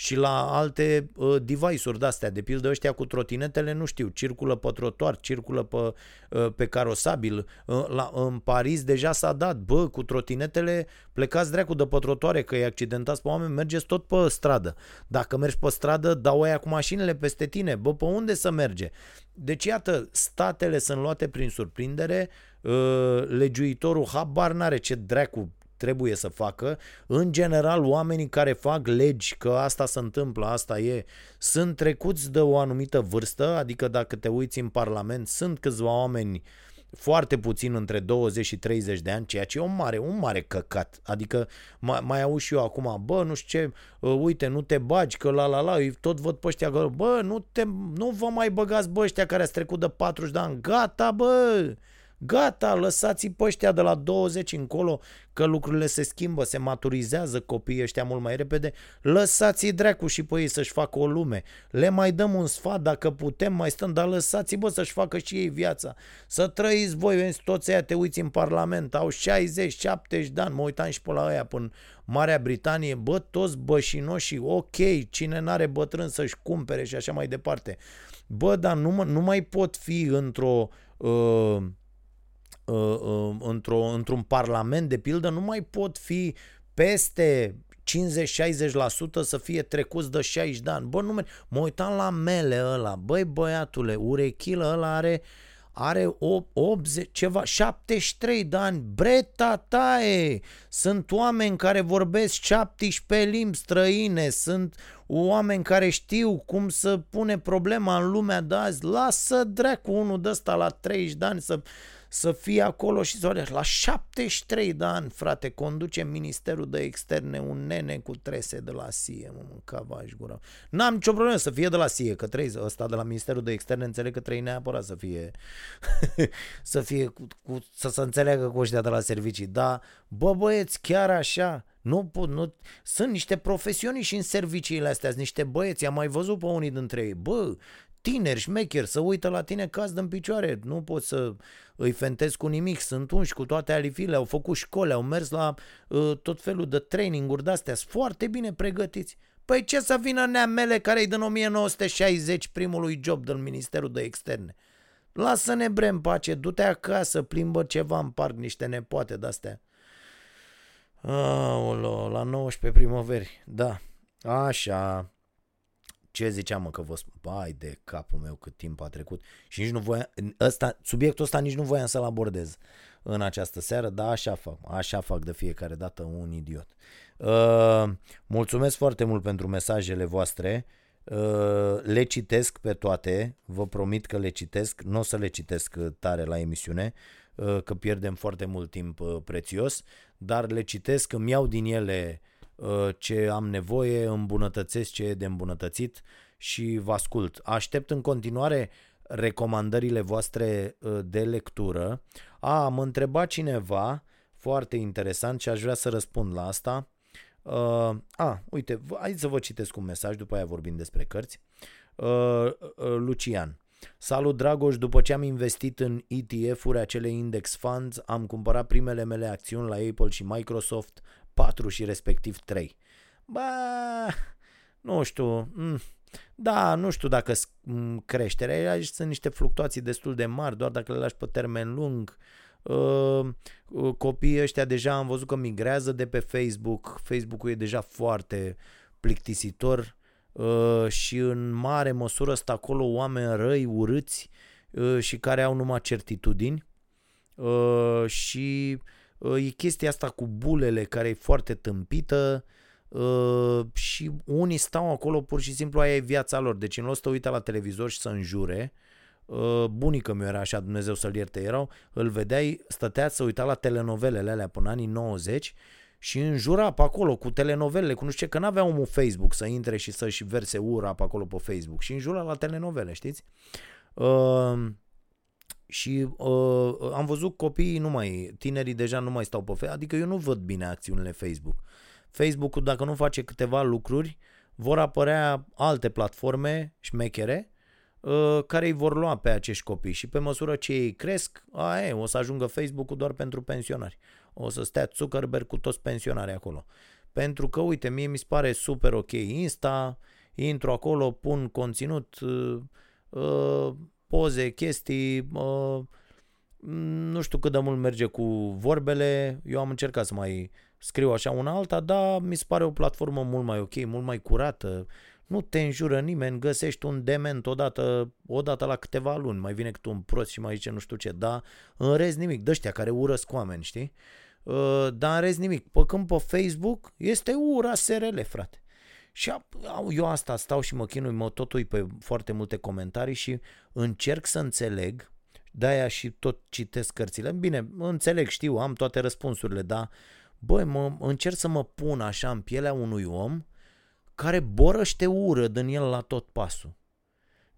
și la alte uh, device-uri de-astea. De pildă ăștia cu trotinetele, nu știu, circulă pe trotuar, circulă pe, uh, pe carosabil. Uh, la, în Paris deja s-a dat, bă, cu trotinetele plecați dracu de pe trotuare, că e accidentați pe oameni, mergeți tot pe stradă. Dacă mergi pe stradă, dau aia cu mașinile peste tine. Bă, pe unde să merge? Deci, iată, statele sunt luate prin surprindere, uh, legiuitorul habar n-are ce dracu trebuie să facă. În general, oamenii care fac legi că asta se întâmplă, asta e, sunt trecuți de o anumită vârstă, adică dacă te uiți în Parlament, sunt câțiva oameni foarte puțin între 20 și 30 de ani, ceea ce e un mare, un mare căcat. Adică mai, mai auzi și eu acum, bă, nu știu ce, uh, uite, nu te bagi, că la la la, eu tot văd pe ăștia, că, bă, nu, te, nu vă mai băgați, bă, ăștia care ați trecut de 40 de ani, gata, bă, Gata, lăsați-i pe ăștia de la 20 încolo că lucrurile se schimbă, se maturizează copiii ăștia mult mai repede. Lăsați-i dracu și pe ei să-și facă o lume. Le mai dăm un sfat dacă putem, mai stăm, dar lăsați-i bă să-și facă și ei viața. Să trăiți voi, vezi, toți aia te uiți în Parlament, au 60-70 de ani, mă uitam și pe la aia până Marea Britanie, bă, toți bășinoși, ok, cine n-are bătrân să-și cumpere și așa mai departe. Bă, dar nu, nu mai pot fi într-o... Uh, Uh, uh, într-o, într-un parlament, de pildă, nu mai pot fi peste 50-60% să fie trecuți de 60 de ani. Bă, nu mă uitam la mele ăla, băi băiatule, urechilă ăla are are 80, ceva, 73 de ani, breta taie, sunt oameni care vorbesc 17 limbi străine, sunt oameni care știu cum să pune problema în lumea de azi, lasă dracu unul de ăsta la 30 de ani să, să fie acolo și să la 73 de ani, frate, conduce Ministerul de Externe un nene cu trese de la SIE, mă mâncava și gura. N-am nicio problemă să fie de la SIE, că trei, ăsta de la Ministerul de Externe înțeleg că trei neapărat să fie să fie cu, cu, să se înțeleagă cu ăștia de la servicii, dar bă băieți, chiar așa, nu pot, nu... Sunt niște profesioniști în serviciile astea, niște băieți, am mai văzut pe unii dintre ei. Bă, tineri, șmecheri, să uită la tine caz în picioare. Nu poți să îi fentezi cu nimic, sunt unși cu toate alifile, au făcut școli, au mers la uh, tot felul de traininguri de-astea, sunt foarte bine pregătiți. Păi ce să vină neamele care-i din 1960 primului job din Ministerul de Externe? Lasă-ne brem pace, du-te acasă, plimbă ceva în parc, niște nepoate de-astea. Aolo, la 19 primăveri, da. Așa. Ce ziceam, mă, că vă Bai de capul meu cât timp a trecut și nici nu voiam, ăsta, subiectul ăsta nici nu voiam să-l abordez în această seară, dar așa fac, așa fac de fiecare dată un idiot. Uh, mulțumesc foarte mult pentru mesajele voastre. Uh, le citesc pe toate, vă promit că le citesc, nu o să le citesc tare la emisiune, uh, că pierdem foarte mult timp uh, prețios, dar le citesc, îmi iau din ele uh, ce am nevoie, îmbunătățesc ce e de îmbunătățit și vă ascult. Aștept în continuare recomandările voastre uh, de lectură. A, am întrebat cineva, foarte interesant și aș vrea să răspund la asta. Uh, a, uite, hai să vă citesc un mesaj, după aia vorbim despre cărți. Uh, uh, Lucian. Salut Dragoș, după ce am investit în ETF-uri, acele index funds, am cumpărat primele mele acțiuni la Apple și Microsoft, 4 și respectiv 3. Ba, nu știu, mm, da, nu știu dacă creșterea, aici sunt niște fluctuații destul de mari, doar dacă le lași pe termen lung. Uh, uh, copiii ăștia deja am văzut că migrează de pe Facebook, Facebook-ul e deja foarte plictisitor uh, și în mare măsură sunt acolo oameni răi, urâți și care au numai certitudini și e chestia asta cu bulele care e foarte tâmpită, Uh, și unii stau acolo pur și simplu aia e viața lor. Deci în loc să uite la televizor și să înjure, uh, bunica mi era așa, Dumnezeu să-l ierte, erau, îl vedeai, stătea să uita la telenovelele alea până anii 90 și înjura pe acolo cu telenovelele, cu nu știu ce, că n-avea omul Facebook să intre și să-și verse ura pe acolo pe Facebook și înjura la telenovele, știți? Uh, și uh, am văzut copiii nu mai, tinerii deja nu mai stau pe Facebook, adică eu nu văd bine acțiunile Facebook. Facebook-ul, dacă nu face câteva lucruri, vor apărea alte platforme șmechere uh, care îi vor lua pe acești copii și pe măsură ce ei cresc, aia, o să ajungă Facebook-ul doar pentru pensionari. O să stea Zuckerberg cu toți pensionarii acolo. Pentru că, uite, mie mi se pare super ok Insta, intru acolo, pun conținut, uh, uh, poze, chestii, uh, nu știu cât de mult merge cu vorbele, eu am încercat să mai scriu așa una alta, dar mi se pare o platformă mult mai ok, mult mai curată, nu te înjură nimeni, găsești un dement odată, odată la câteva luni, mai vine cât un prost și mai zice nu știu ce, dar în rez nimic, de ăștia care urăsc oameni, știi? Uh, dar în rez nimic. Pe când pe Facebook este ura SRL, frate. Și eu asta stau și mă chinui, mă tot uit pe foarte multe comentarii și încerc să înțeleg, de-aia și tot citesc cărțile. Bine, înțeleg, știu, am toate răspunsurile, dar băi, mă, încerc să mă pun așa în pielea unui om care borăște ură din el la tot pasul.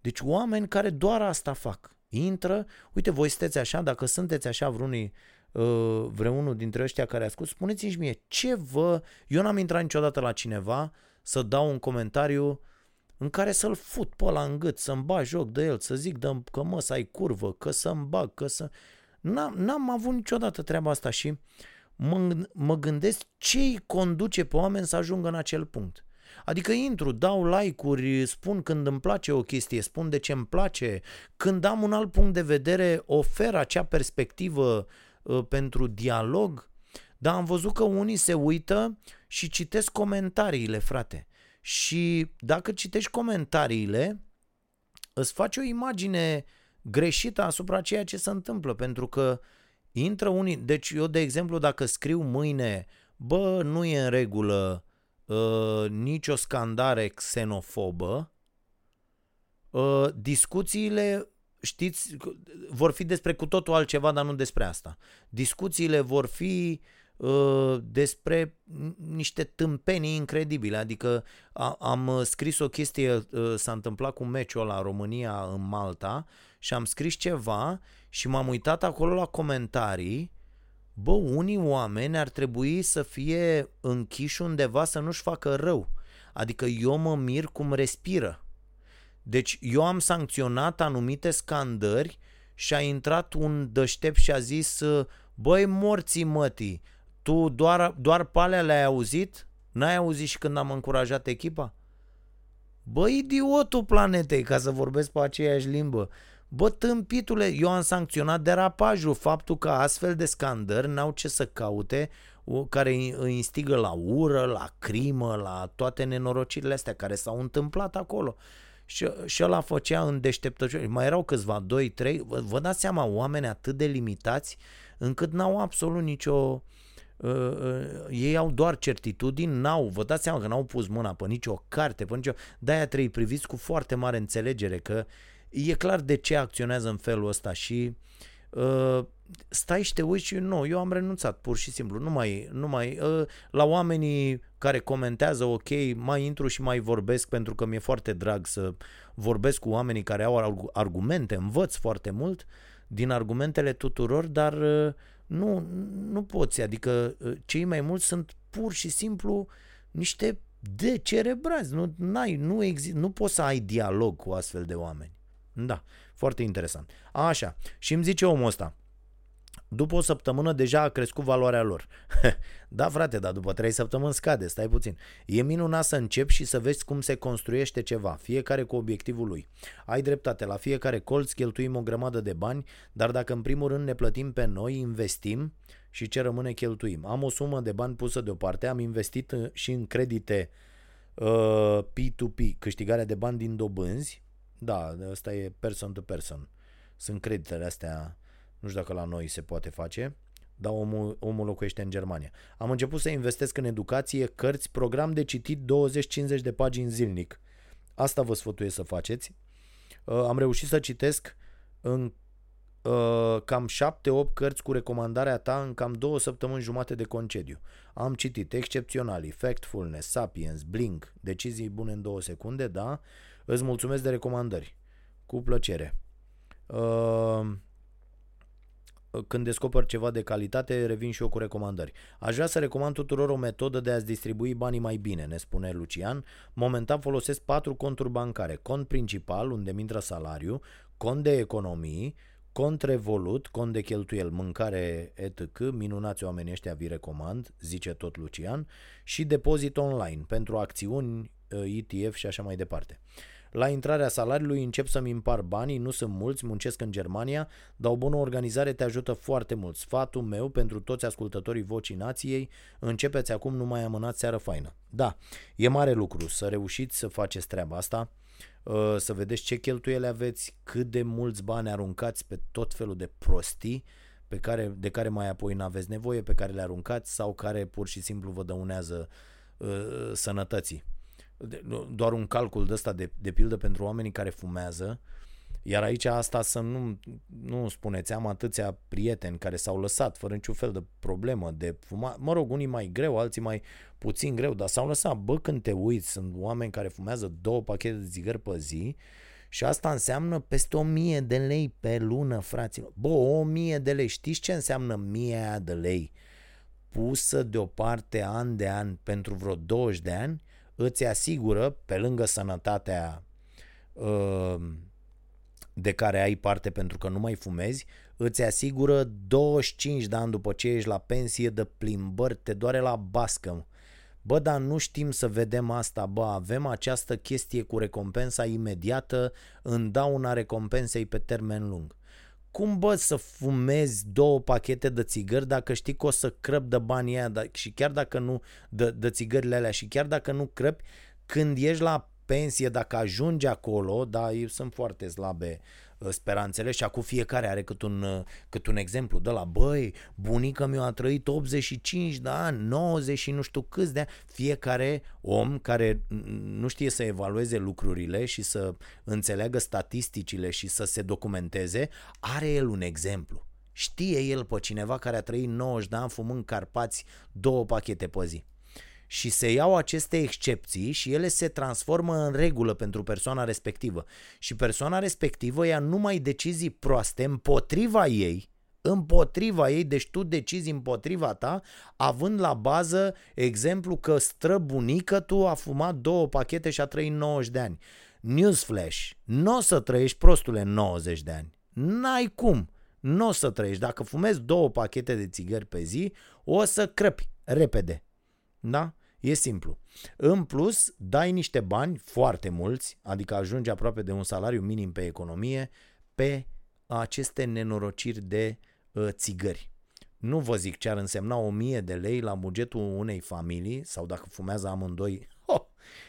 Deci oameni care doar asta fac. Intră, uite, voi sunteți așa, dacă sunteți așa vreunii, uh, vreunul dintre ăștia care ascult, spuneți-mi mie, ce vă... Eu n-am intrat niciodată la cineva să dau un comentariu în care să-l fut pe ăla în gât, să-mi bag joc de el, să zic dă, că mă, să ai curvă, că să-mi bag, că să... N-am, n-am avut niciodată treaba asta și uh, mă, mă gândesc ce îi conduce pe oameni să ajungă în acel punct. Adică intru, dau like-uri, spun când îmi place o chestie, spun de ce îmi place, când am un alt punct de vedere, ofer acea perspectivă uh, pentru dialog, dar am văzut că unii se uită și citesc comentariile, frate. Și dacă citești comentariile, îți faci o imagine greșită asupra ceea ce se întâmplă, pentru că uh, Intră unii, deci eu de exemplu dacă scriu mâine, bă, nu e în regulă uh, nicio scandare xenofobă, uh, discuțiile, știți, vor fi despre cu totul altceva, dar nu despre asta. Discuțiile vor fi uh, despre niște tâmpenii incredibile, adică a, am scris o chestie, uh, s-a întâmplat cu meciul la România în Malta și am scris ceva și m-am uitat acolo la comentarii, bă, unii oameni ar trebui să fie închiși undeva să nu-și facă rău. Adică eu mă mir cum respiră. Deci eu am sancționat anumite scandări și a intrat un deștept și a zis băi morții mătii, tu doar, doar palea le-ai auzit? N-ai auzit și când am încurajat echipa? Bă, idiotul planetei, ca să vorbesc pe aceeași limbă. Bă, tâmpitule, eu am sancționat derapajul, faptul că astfel de scandări n-au ce să caute care îi instigă la ură, la crimă, la toate nenorocirile astea care s-au întâmplat acolo. Și, și ăla făcea în deșteptăciune. Mai erau câțiva, doi, trei. Vă, vă dați seama, oameni atât de limitați încât n-au absolut nicio... Uh, uh, ei au doar certitudini, n-au, vă dați seama că n-au pus mâna pe nicio carte, pe nicio... De-aia trebuie priviți cu foarte mare înțelegere că e clar de ce acționează în felul ăsta și uh, stai și te uiți și nu, eu am renunțat pur și simplu, nu mai, nu mai uh, la oamenii care comentează, ok, mai intru și mai vorbesc pentru că mi-e foarte drag să vorbesc cu oamenii care au argumente, învăț foarte mult din argumentele tuturor, dar uh, nu, nu poți, adică uh, cei mai mulți sunt pur și simplu niște de cerebrazi, nu, n-ai, nu, exist, nu poți să ai dialog cu astfel de oameni. Da, foarte interesant. Așa, și îmi zice omul ăsta, după o săptămână deja a crescut valoarea lor. da, frate, dar după trei săptămâni scade, stai puțin. E minunat să începi și să vezi cum se construiește ceva, fiecare cu obiectivul lui. Ai dreptate, la fiecare colț cheltuim o grămadă de bani, dar dacă în primul rând ne plătim pe noi, investim și ce rămâne cheltuim. Am o sumă de bani pusă deoparte, am investit și în credite uh, P2P, câștigarea de bani din dobânzi. Da, asta e person to person. Sunt creditele astea nu știu dacă la noi se poate face, dar omul, omul locuiește în Germania. Am început să investesc în educație, cărți, program de citit 20-50 de pagini zilnic. Asta vă sfătuiesc să faceți. Uh, am reușit să citesc în uh, cam 7-8 cărți cu recomandarea ta în cam două săptămâni jumate de concediu. Am citit Excepționali, Factfulness, Sapiens, Blink, Decizii bune în două secunde, da? Îți mulțumesc de recomandări. Cu plăcere. Uh, când descoper ceva de calitate, revin și eu cu recomandări. Aș vrea să recomand tuturor o metodă de a-ți distribui banii mai bine, ne spune Lucian. Momentan folosesc patru conturi bancare. Cont principal, unde mi intră salariu, cont de economii, cont revolut, cont de cheltuiel, mâncare etc. Minunați oamenii ăștia, vi recomand, zice tot Lucian, și depozit online pentru acțiuni, ETF și așa mai departe. La intrarea salariului încep să-mi împar banii, nu sunt mulți, muncesc în Germania, dar o bună organizare te ajută foarte mult. Sfatul meu pentru toți ascultătorii Vocii Nației, începeți acum, nu mai amânați seară faină. Da, e mare lucru să reușiți să faceți treaba asta, uh, să vedeți ce cheltuieli aveți, cât de mulți bani aruncați pe tot felul de prostii, pe care, de care mai apoi nu aveți nevoie, pe care le aruncați sau care pur și simplu vă dăunează uh, sănătății doar un calcul de ăsta de, de pildă pentru oamenii care fumează, iar aici asta să nu, nu spuneți, am atâția prieteni care s-au lăsat fără niciun fel de problemă de fumat, mă rog, unii mai greu, alții mai puțin greu, dar s-au lăsat. Bă, când te uiți, sunt oameni care fumează două pachete de țigări pe zi și asta înseamnă peste o mie de lei pe lună, fraților. Bă, o mie de lei. Știți ce înseamnă mie de lei? Pusă deoparte an de an pentru vreo 20 de ani îți asigură, pe lângă sănătatea uh, de care ai parte pentru că nu mai fumezi, îți asigură 25 de ani după ce ești la pensie de plimbări, te doare la bască. Bă, dar nu știm să vedem asta, bă, avem această chestie cu recompensa imediată în dauna recompensei pe termen lung. Cum bă să fumezi două pachete de țigări dacă știi că o să crăp de banii aia da, și chiar dacă nu, de, de țigările alea și chiar dacă nu crăpi, când ești la pensie, dacă ajungi acolo, da, eu sunt foarte slabe Uh, speranțele și acum fiecare are cât un, uh, cât un exemplu de la băi, bunica mi a trăit 85 de ani, 90 și nu știu câți de ani. Fiecare om care nu știe să evalueze lucrurile și să înțeleagă statisticile și să se documenteze, are el un exemplu. Știe el pe cineva care a trăit 90 de ani fumând carpați două pachete pe zi și se iau aceste excepții și ele se transformă în regulă pentru persoana respectivă. Și persoana respectivă ia numai decizii proaste împotriva ei, împotriva ei, deci tu decizi împotriva ta, având la bază exemplu că străbunică tu a fumat două pachete și a trăit 90 de ani. Newsflash, nu o să trăiești prostule 90 de ani. N-ai cum. Nu o să trăiești. Dacă fumezi două pachete de țigări pe zi, o să crăpi repede. Da? E simplu. În plus, dai niște bani, foarte mulți, adică ajungi aproape de un salariu minim pe economie, pe aceste nenorociri de uh, țigări. Nu vă zic ce ar însemna 1000 de lei la bugetul unei familii, sau dacă fumează amândoi, oh,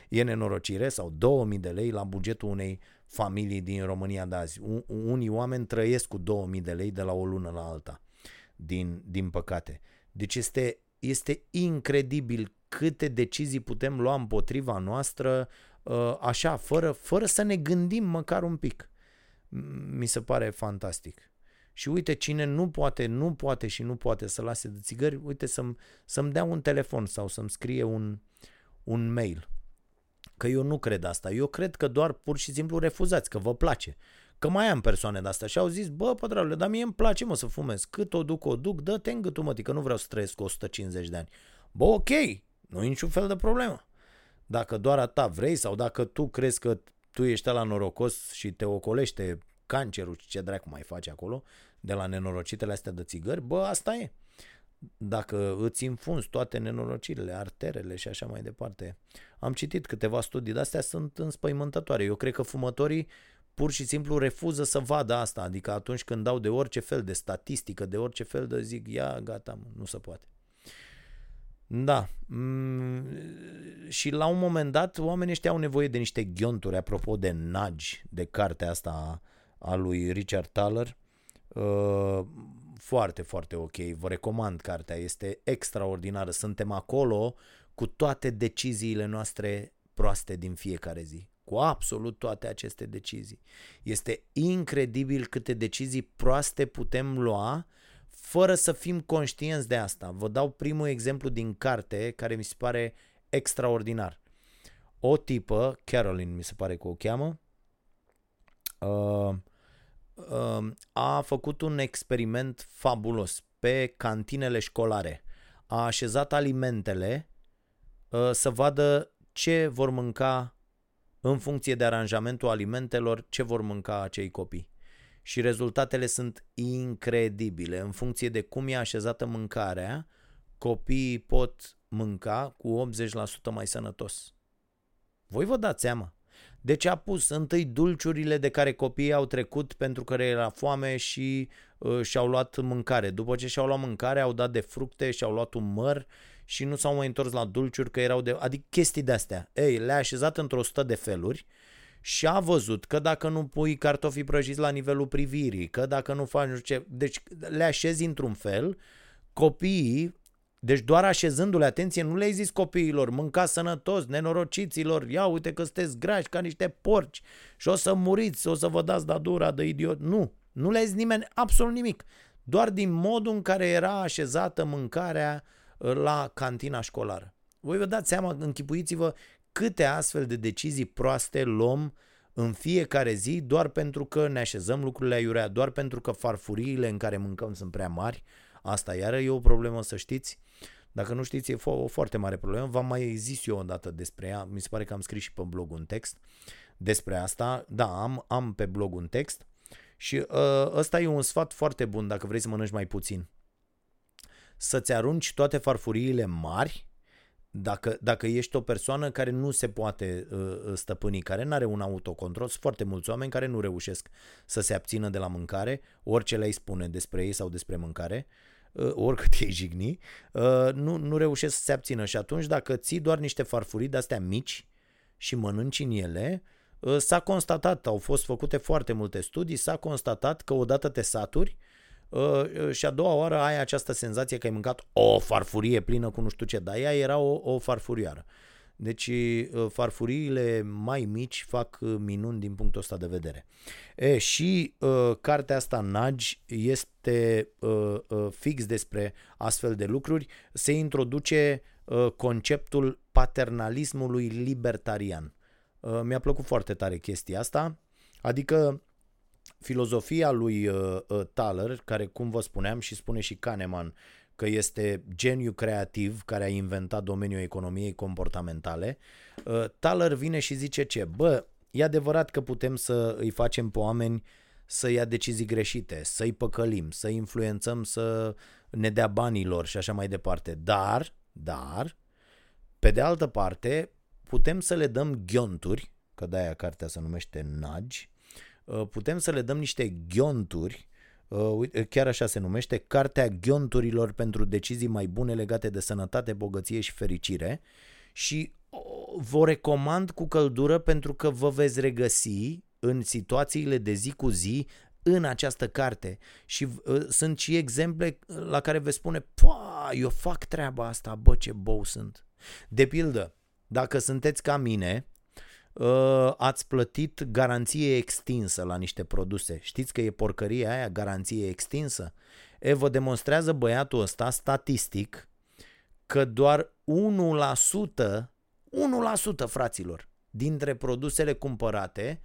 e nenorocire, sau 2000 de lei la bugetul unei familii din România de azi. Unii oameni trăiesc cu 2000 de lei de la o lună la alta, din, din păcate. Deci este, este incredibil câte decizii putem lua împotriva noastră uh, așa, fără, fără să ne gândim măcar un pic. Mi se pare fantastic. Și uite, cine nu poate, nu poate și nu poate să lase de țigări, uite să-mi, să-mi dea un telefon sau să-mi scrie un, un mail. Că eu nu cred asta. Eu cred că doar pur și simplu refuzați, că vă place. Că mai am persoane de astea și au zis, bă, pătrarule, dar mie îmi place, mă, să fumez. Cât o duc, o duc, dă-te în gâtul, mă, că nu vreau să trăiesc 150 de ani. Bă, ok, nu e niciun fel de problemă. Dacă doar a ta vrei sau dacă tu crezi că tu ești la norocos și te ocolește cancerul ce dracu mai face acolo, de la nenorocitele astea de țigări, bă, asta e. Dacă îți infunzi toate nenorocirile, arterele și așa mai departe. Am citit câteva studii, de astea sunt înspăimântătoare. Eu cred că fumătorii pur și simplu refuză să vadă asta, adică atunci când dau de orice fel de statistică, de orice fel de zic, ia, gata, nu se poate. Da. Mm, și la un moment dat, oamenii ăștia au nevoie de niște ghionturi, apropo de nagi, de cartea asta a lui Richard Thaler. Uh, foarte, foarte ok. Vă recomand cartea. Este extraordinară. Suntem acolo cu toate deciziile noastre proaste din fiecare zi. Cu absolut toate aceste decizii. Este incredibil câte decizii proaste putem lua fără să fim conștienți de asta. Vă dau primul exemplu din carte care mi se pare extraordinar. O tipă, Caroline mi se pare că o cheamă, uh, uh, a făcut un experiment fabulos pe cantinele școlare. A așezat alimentele uh, să vadă ce vor mânca în funcție de aranjamentul alimentelor, ce vor mânca acei copii și rezultatele sunt incredibile. În funcție de cum e așezată mâncarea, copiii pot mânca cu 80% mai sănătos. Voi vă dați seama. Deci a pus întâi dulciurile de care copiii au trecut pentru că era foame și uh, și-au luat mâncare. După ce și-au luat mâncare, au dat de fructe, și-au luat un măr și nu s-au mai întors la dulciuri că erau de... Adică chestii de-astea. Ei, le-a așezat într-o sută de feluri și a văzut că dacă nu pui cartofii prăjiți la nivelul privirii, că dacă nu faci nu știu ce, deci le așezi într-un fel, copiii, deci doar așezându-le atenție, nu le-ai zis copiilor, mâncați sănătos, nenorociților, ia uite că sunteți grași ca niște porci și o să muriți, o să vă dați da dura de idiot. Nu, nu le-ai zis nimeni absolut nimic. Doar din modul în care era așezată mâncarea uh, la cantina școlară. Voi vă dați seama, închipuiți-vă câte astfel de decizii proaste luăm în fiecare zi doar pentru că ne așezăm lucrurile aiurea, doar pentru că farfuriile în care mâncăm sunt prea mari. Asta iară e o problemă, să știți. Dacă nu știți, e o foarte mare problemă. V-am mai zis eu odată despre ea. Mi se pare că am scris și pe blog un text despre asta. Da, am, am pe blog un text. Și uh, ăsta e un sfat foarte bun dacă vrei să mănânci mai puțin. Să-ți arunci toate farfuriile mari dacă, dacă ești o persoană care nu se poate uh, uh stăpâni, care nu are un autocontrol, sunt foarte mulți oameni care nu reușesc să se abțină de la mâncare, orice le-ai spune despre ei sau despre mâncare, uh, oricât ei jigni, uh, nu, nu reușesc să se abțină. Și atunci dacă ții doar niște farfurii de-astea mici și mănânci în ele, uh, s-a constatat, au fost făcute foarte multe studii, s-a constatat că odată te saturi, uh, Uh, uh, și a doua oară ai această senzație că ai mâncat o farfurie plină cu nu știu ce, dar ea era o, o farfurioară. Deci uh, farfuriile mai mici fac minuni din punctul ăsta de vedere. E, și uh, cartea asta Nagi este uh, uh, fix despre astfel de lucruri. Se introduce uh, conceptul paternalismului libertarian. Uh, mi-a plăcut foarte tare chestia asta. Adică filozofia lui uh, uh, Thaler, care cum vă spuneam și spune și Kahneman că este geniu creativ care a inventat domeniul economiei comportamentale, uh, Thaler vine și zice ce? Bă, E adevărat că putem să îi facem pe oameni să ia decizii greșite, să-i păcălim, să influențăm, să ne dea banilor și așa mai departe. Dar, dar, pe de altă parte, putem să le dăm ghionturi, că de-aia cartea se numește Nagi, uh, putem să le dăm niște ghionturi, uh, chiar așa se numește, Cartea Ghionturilor pentru decizii mai bune legate de sănătate, bogăție și fericire și vă recomand cu căldură pentru că vă veți regăsi în situațiile de zi cu zi în această carte și uh, sunt și exemple la care veți spune, eu fac treaba asta, bă ce bou sunt. De pildă, dacă sunteți ca mine, uh, ați plătit garanție extinsă la niște produse. Știți că e porcăria aia, garanție extinsă? E, vă demonstrează băiatul ăsta statistic că doar 1%, 1% fraților, dintre produsele cumpărate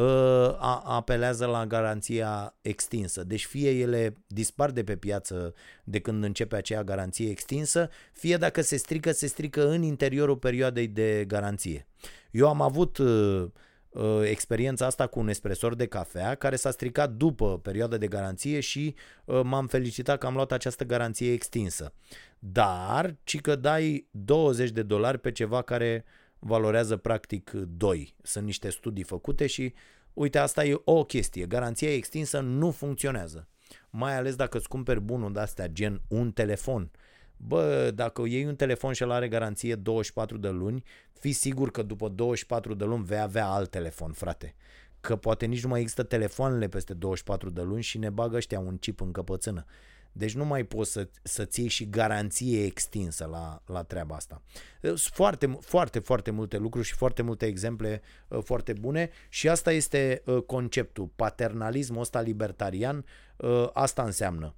uh, apelează la garanția extinsă. Deci fie ele dispar de pe piață de când începe aceea garanție extinsă, fie dacă se strică, se strică în interiorul perioadei de garanție. Eu am avut uh, uh, experiența asta cu un espresor de cafea care s-a stricat după perioada de garanție și uh, m-am felicitat că am luat această garanție extinsă. Dar, ci că dai 20 de dolari pe ceva care valorează practic 2. Sunt niște studii făcute și uite, asta e o chestie. Garanția extinsă nu funcționează. Mai ales dacă îți cumperi bunul de astea, gen un telefon. Bă, dacă iei un telefon și el are garanție 24 de luni, fii sigur că după 24 de luni vei avea alt telefon, frate. Că poate nici nu mai există telefoanele peste 24 de luni și ne bagă ăștia un chip în căpățână. Deci nu mai poți să, să-ți iei și garanție extinsă la, la treaba asta. Sunt foarte, foarte, foarte multe lucruri și foarte multe exemple uh, foarte bune și asta este uh, conceptul. Paternalismul ăsta libertarian, uh, asta înseamnă.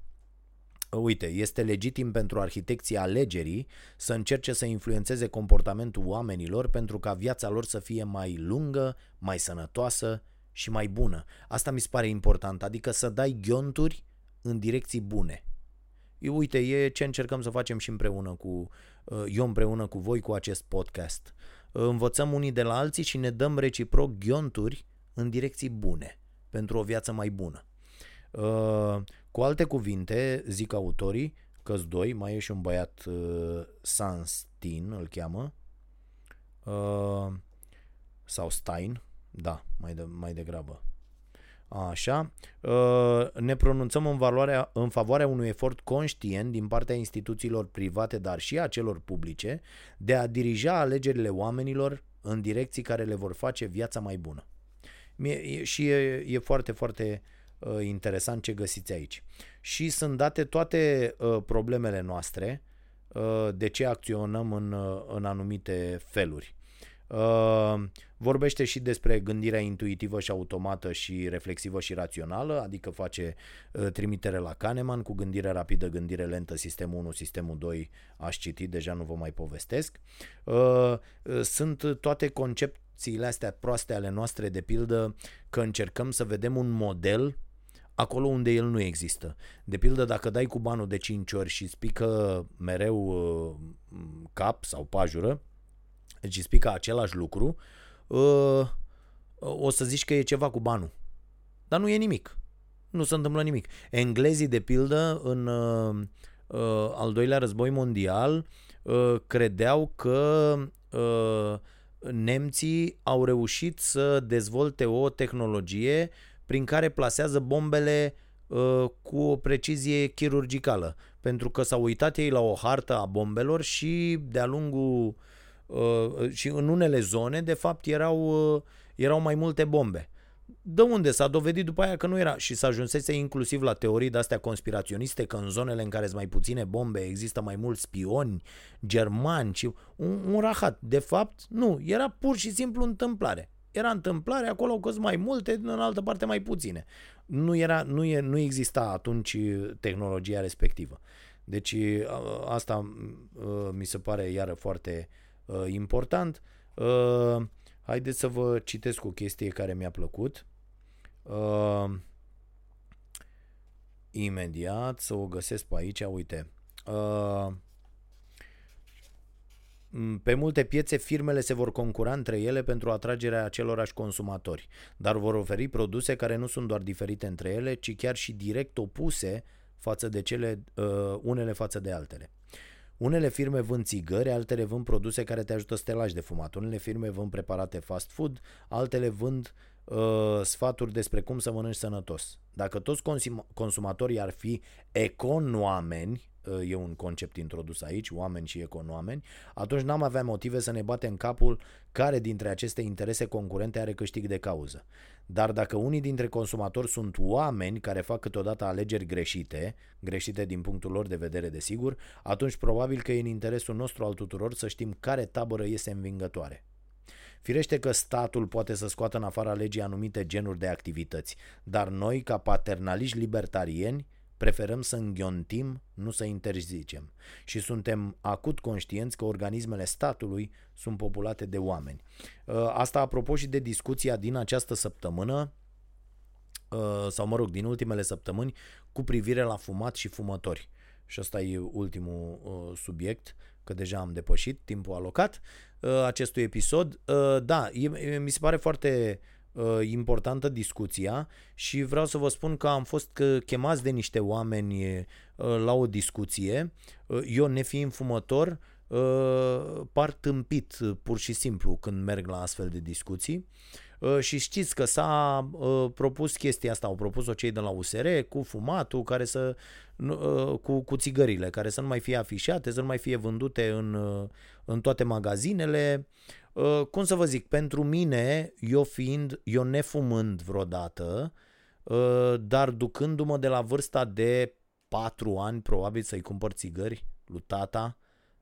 Uite, este legitim pentru arhitecții alegerii să încerce să influențeze comportamentul oamenilor pentru ca viața lor să fie mai lungă, mai sănătoasă și mai bună. Asta mi se pare important, adică să dai ghionturi în direcții bune. Eu, uite, e ce încercăm să facem și împreună cu, uh, eu împreună cu voi cu acest podcast. Uh, învățăm unii de la alții și ne dăm reciproc ghionturi în direcții bune, pentru o viață mai bună. Uh, cu alte cuvinte, zic autorii, că doi, mai e și un băiat Sanstin, îl cheamă, sau Stein, da, mai, de, mai degrabă, Așa, uh, ne pronunțăm în, valoarea, în favoarea unui efort conștient din partea instituțiilor private, dar și a celor publice, de a dirija alegerile oamenilor în direcții care le vor face viața mai bună. Și e, e foarte, foarte uh, interesant ce găsiți aici. Și sunt date toate uh, problemele noastre, de ce acționăm în, în anumite feluri. Uh, vorbește și despre gândirea intuitivă și automată și reflexivă și rațională, adică face uh, trimitere la Kahneman cu gândire rapidă, gândire lentă, sistemul 1, sistemul 2, aș citi, deja nu vă mai povestesc. Uh, sunt toate concepțiile astea proaste ale noastre, de pildă că încercăm să vedem un model acolo unde el nu există. De pildă, dacă dai cu banul de 5 ori și spică mereu cap sau pajură, deci îți pică același lucru, uh, o să zici că e ceva cu banul. Dar nu e nimic. Nu se întâmplă nimic. Englezii, de pildă, în uh, uh, al doilea război mondial, credeau că nemții au reușit să dezvolte o tehnologie prin care plasează bombele cu o precizie chirurgicală. Pentru că s-au uitat ei la o hartă a bombelor și de-a lungul Uh, și în unele zone, de fapt, erau, uh, erau mai multe bombe. De unde s-a dovedit după aia că nu era și s-a ajunsese inclusiv la teorii de-astea conspiraționiste că în zonele în care sunt mai puține bombe există mai mulți spioni germani și un, un rahat. De fapt, nu, era pur și simplu întâmplare. Era întâmplare, acolo au mai multe, în altă parte mai puține. Nu, era, nu, e, nu exista atunci tehnologia respectivă. Deci asta mi se pare iară foarte uh, uh, important. Uh, haideți să vă citesc o chestie care mi-a plăcut. Uh, imediat să o găsesc pe aici, uite. Uh, pe multe piețe firmele se vor concura între ele pentru atragerea acelorași consumatori, dar vor oferi produse care nu sunt doar diferite între ele, ci chiar și direct opuse față de cele uh, unele față de altele. Unele firme vând țigări, altele vând produse care te ajută să te lași de fumat. Unele firme vând preparate fast food, altele vând uh, sfaturi despre cum să mănânci sănătos. Dacă toți consum- consumatorii ar fi econoameni, uh, e un concept introdus aici, oameni și econoameni, atunci n-am avea motive să ne batem capul care dintre aceste interese concurente are câștig de cauză. Dar dacă unii dintre consumatori sunt oameni care fac câteodată alegeri greșite, greșite din punctul lor de vedere desigur, atunci probabil că e în interesul nostru al tuturor să știm care tabără iese învingătoare. Firește că statul poate să scoată în afara legii anumite genuri de activități, dar noi, ca paternaliști libertarieni, preferăm să înghiontim, nu să interzicem. Și suntem acut conștienți că organismele statului sunt populate de oameni. Uh, asta apropo și de discuția din această săptămână, uh, sau mă rog, din ultimele săptămâni, cu privire la fumat și fumători. Și ăsta e ultimul uh, subiect, că deja am depășit timpul alocat acestui episod. Da, mi se pare foarte uh, importantă discuția și vreau să vă spun că am fost chemați de niște oameni uh, la o discuție. Uh, eu, nefiind fumător, uh, par tâmpit pur și simplu când merg la astfel de discuții. Uh, și știți că s-a uh, propus chestia asta, au propus-o cei de la USR cu fumatul, care să, uh, cu, cu țigările, care să nu mai fie afișate, să nu mai fie vândute în, uh, în toate magazinele. Uh, cum să vă zic, pentru mine, eu fiind, eu nefumând vreodată, uh, dar ducându-mă de la vârsta de 4 ani, probabil să-i cumpăr țigări lui tata,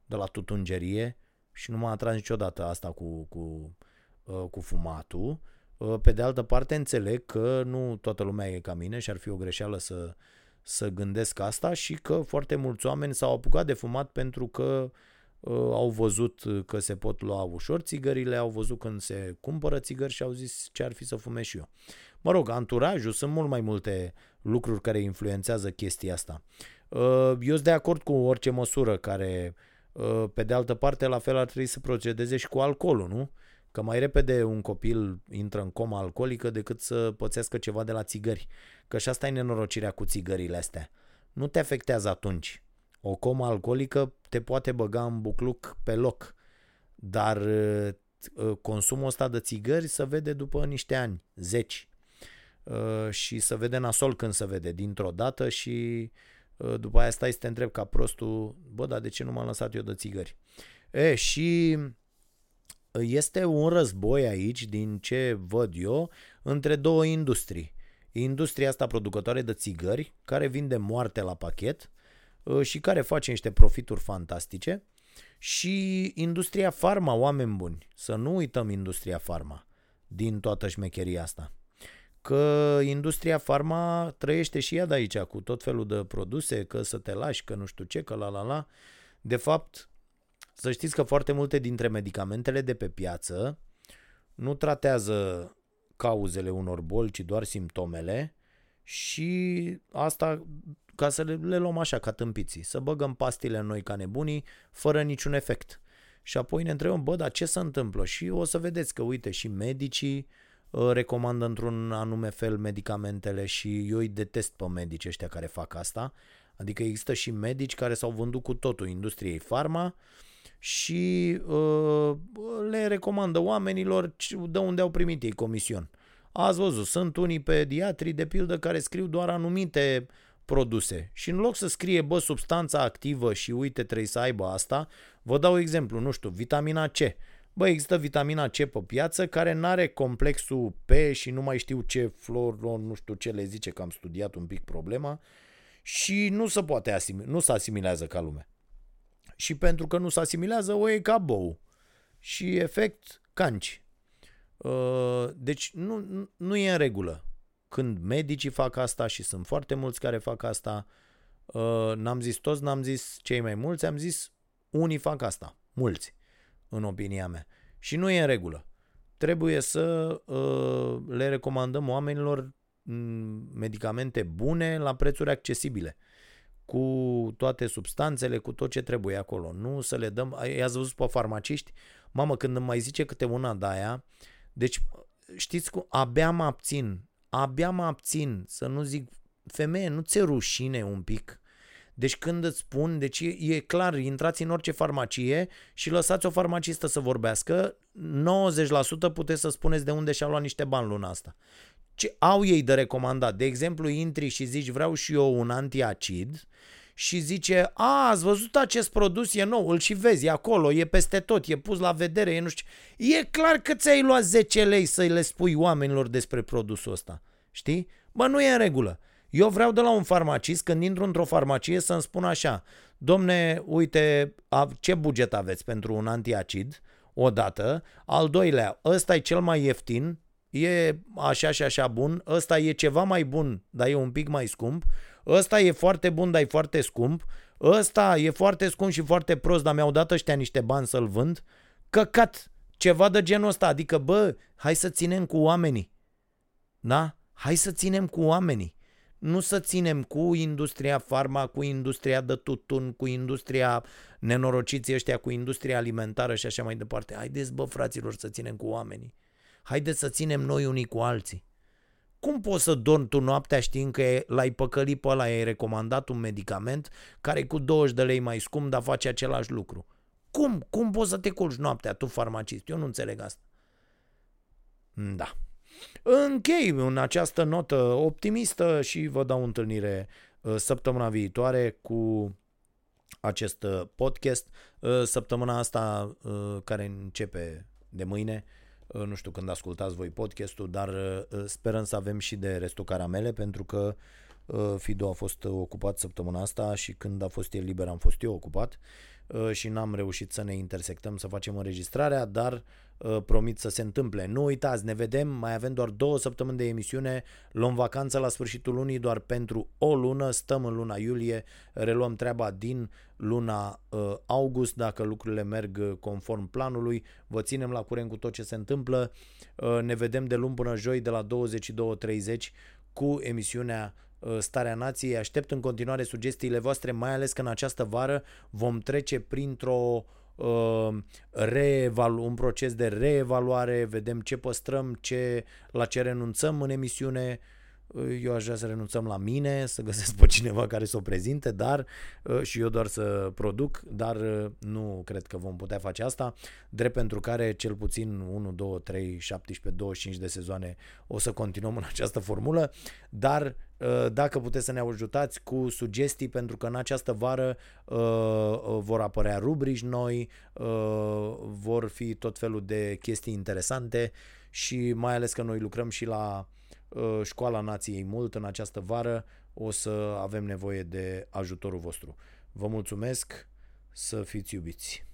de la tutungerie, și nu m-a atras niciodată asta cu, cu, uh, cu fumatul. Pe de altă parte, înțeleg că nu toată lumea e ca mine și ar fi o greșeală să, să gândesc asta și că foarte mulți oameni s-au apucat de fumat pentru că uh, Uh, au văzut că se pot lua ușor țigările, au văzut când se cumpără țigări și au zis ce ar fi să fumez și eu. Mă rog, anturajul, sunt mult mai multe lucruri care influențează chestia asta. Uh, eu sunt de acord cu orice măsură care, uh, pe de altă parte, la fel ar trebui să procedeze și cu alcoolul, nu? Că mai repede un copil intră în coma alcoolică decât să pățească ceva de la țigări. Că și asta e nenorocirea cu țigările astea. Nu te afectează atunci o comă alcoolică te poate băga în bucluc pe loc, dar uh, uh, consumul ăsta de țigări se vede după niște ani, zeci. Uh, și se vede nasol când se vede, dintr-o dată și după aia stai să te întreb ca prostul, bă, dar de ce nu m-am lăsat eu de țigări? E, și este un război aici, din ce văd eu, între două industrii. Industria asta producătoare de țigări, care vinde moarte la pachet, Uh, și care face niște profituri fantastice și industria farma, oameni buni. Să nu uităm industria farma din toată șmecheria asta. Că industria farma trăiește și ea de aici cu tot felul de produse, că să te lași, că nu știu ce, că la la la. De fapt, să știți că foarte multe dintre medicamentele de pe piață nu tratează cauzele unor boli, ci doar simptomele și asta ca să le, le luăm așa ca tâmpiții, să băgăm pastile în noi ca nebunii, fără niciun efect. Și apoi ne întrebăm, bă, dar ce se întâmplă? Și o să vedeți că, uite, și medicii uh, recomandă într-un anume fel medicamentele și eu îi detest pe medici ăștia care fac asta. Adică există și medici care s-au vândut cu totul industriei farma și uh, le recomandă oamenilor de unde au primit ei comision. Ați văzut, sunt unii pediatri, de pildă, care scriu doar anumite produse. Și în loc să scrie, bă, substanța activă și uite, trebuie să aibă asta, vă dau exemplu, nu știu, vitamina C. Bă, există vitamina C pe piață care nu are complexul P și nu mai știu ce floron, nu știu ce le zice, că am studiat un pic problema și nu se poate asimil, nu se asimilează ca lume. Și pentru că nu se asimilează, o e ca bou. Și efect canci. Uh, deci nu, nu e în regulă când medicii fac asta și sunt foarte mulți care fac asta, uh, n-am zis toți, n-am zis cei mai mulți, am zis unii fac asta, mulți, în opinia mea. Și nu e în regulă. Trebuie să uh, le recomandăm oamenilor mm, medicamente bune la prețuri accesibile. cu toate substanțele, cu tot ce trebuie acolo. Nu să le dăm, i-ați văzut pe farmaciști? Mamă, când îmi mai zice câte una de aia, deci știți cum, abia mă abțin, abia mă abțin să nu zic, femeie, nu ți rușine un pic? Deci când îți spun, deci e, e clar, intrați în orice farmacie și lăsați o farmacistă să vorbească, 90% puteți să spuneți de unde și-a luat niște bani luna asta. Ce au ei de recomandat? De exemplu, intri și zici vreau și eu un antiacid și zice, a, ați văzut acest produs, e nou, îl și vezi, e acolo, e peste tot, e pus la vedere, e nu știu. E clar că ți-ai luat 10 lei să le spui oamenilor despre produsul ăsta. Știi? Bă, nu e în regulă. Eu vreau de la un farmacist, când intru într-o farmacie, să-mi spun așa, domne, uite, ce buget aveți pentru un antiacid? O dată. Al doilea, ăsta e cel mai ieftin, e așa și așa bun, ăsta e ceva mai bun, dar e un pic mai scump, ăsta e foarte bun, dar e foarte scump, ăsta e foarte scump și foarte prost, dar mi-au dat ăștia niște bani să-l vând, căcat, ceva de genul ăsta, adică bă, hai să ținem cu oamenii, da? Hai să ținem cu oamenii nu să ținem cu industria farma, cu industria de tutun, cu industria nenorociții ăștia, cu industria alimentară și așa mai departe. Haideți, bă, fraților, să ținem cu oamenii. Haideți să ținem noi unii cu alții. Cum poți să dormi tu noaptea știind că l-ai păcălit pe ăla, ai recomandat un medicament care e cu 20 de lei mai scump, dar face același lucru? Cum? Cum poți să te culci noaptea, tu farmacist? Eu nu înțeleg asta. Da. Închei în această notă optimistă și vă dau întâlnire uh, săptămâna viitoare cu acest uh, podcast. Uh, săptămâna asta care începe de mâine, nu știu când ascultați voi podcastul, dar sperăm să avem și de restul caramele pentru că Fido a fost ocupat săptămâna asta și când a fost el liber am fost eu ocupat și n-am reușit să ne intersectăm, să facem înregistrarea, dar Uh, promit să se întâmple. Nu uitați, ne vedem, mai avem doar două săptămâni de emisiune, luăm vacanță la sfârșitul lunii doar pentru o lună, stăm în luna iulie, reluăm treaba din luna uh, august, dacă lucrurile merg uh, conform planului, vă ținem la curent cu tot ce se întâmplă, uh, ne vedem de luni până joi de la 22.30 cu emisiunea uh, Starea Nației. Aștept în continuare sugestiile voastre, mai ales că în această vară vom trece printr-o uh, uh, reevalu- un proces de reevaluare, vedem ce păstrăm, ce, la ce renunțăm în emisiune. Uh, eu aș vrea să renunțăm la mine, să găsesc pe cineva care să o prezinte, dar uh, și eu doar să produc, dar uh, nu cred că vom putea face asta, drept pentru care cel puțin 1, 2, 3, 17, 25 de sezoane o să continuăm în această formulă, dar Uh, dacă puteți să ne ajutați cu sugestii, pentru că în această vară uh, uh, vor apărea rubrici noi, vor fi tot felul de chestii interesante și mai ales că noi lucrăm și la Școala Nației mult în această vară, o să avem nevoie de ajutorul vostru. Vă mulțumesc, să fiți iubiți!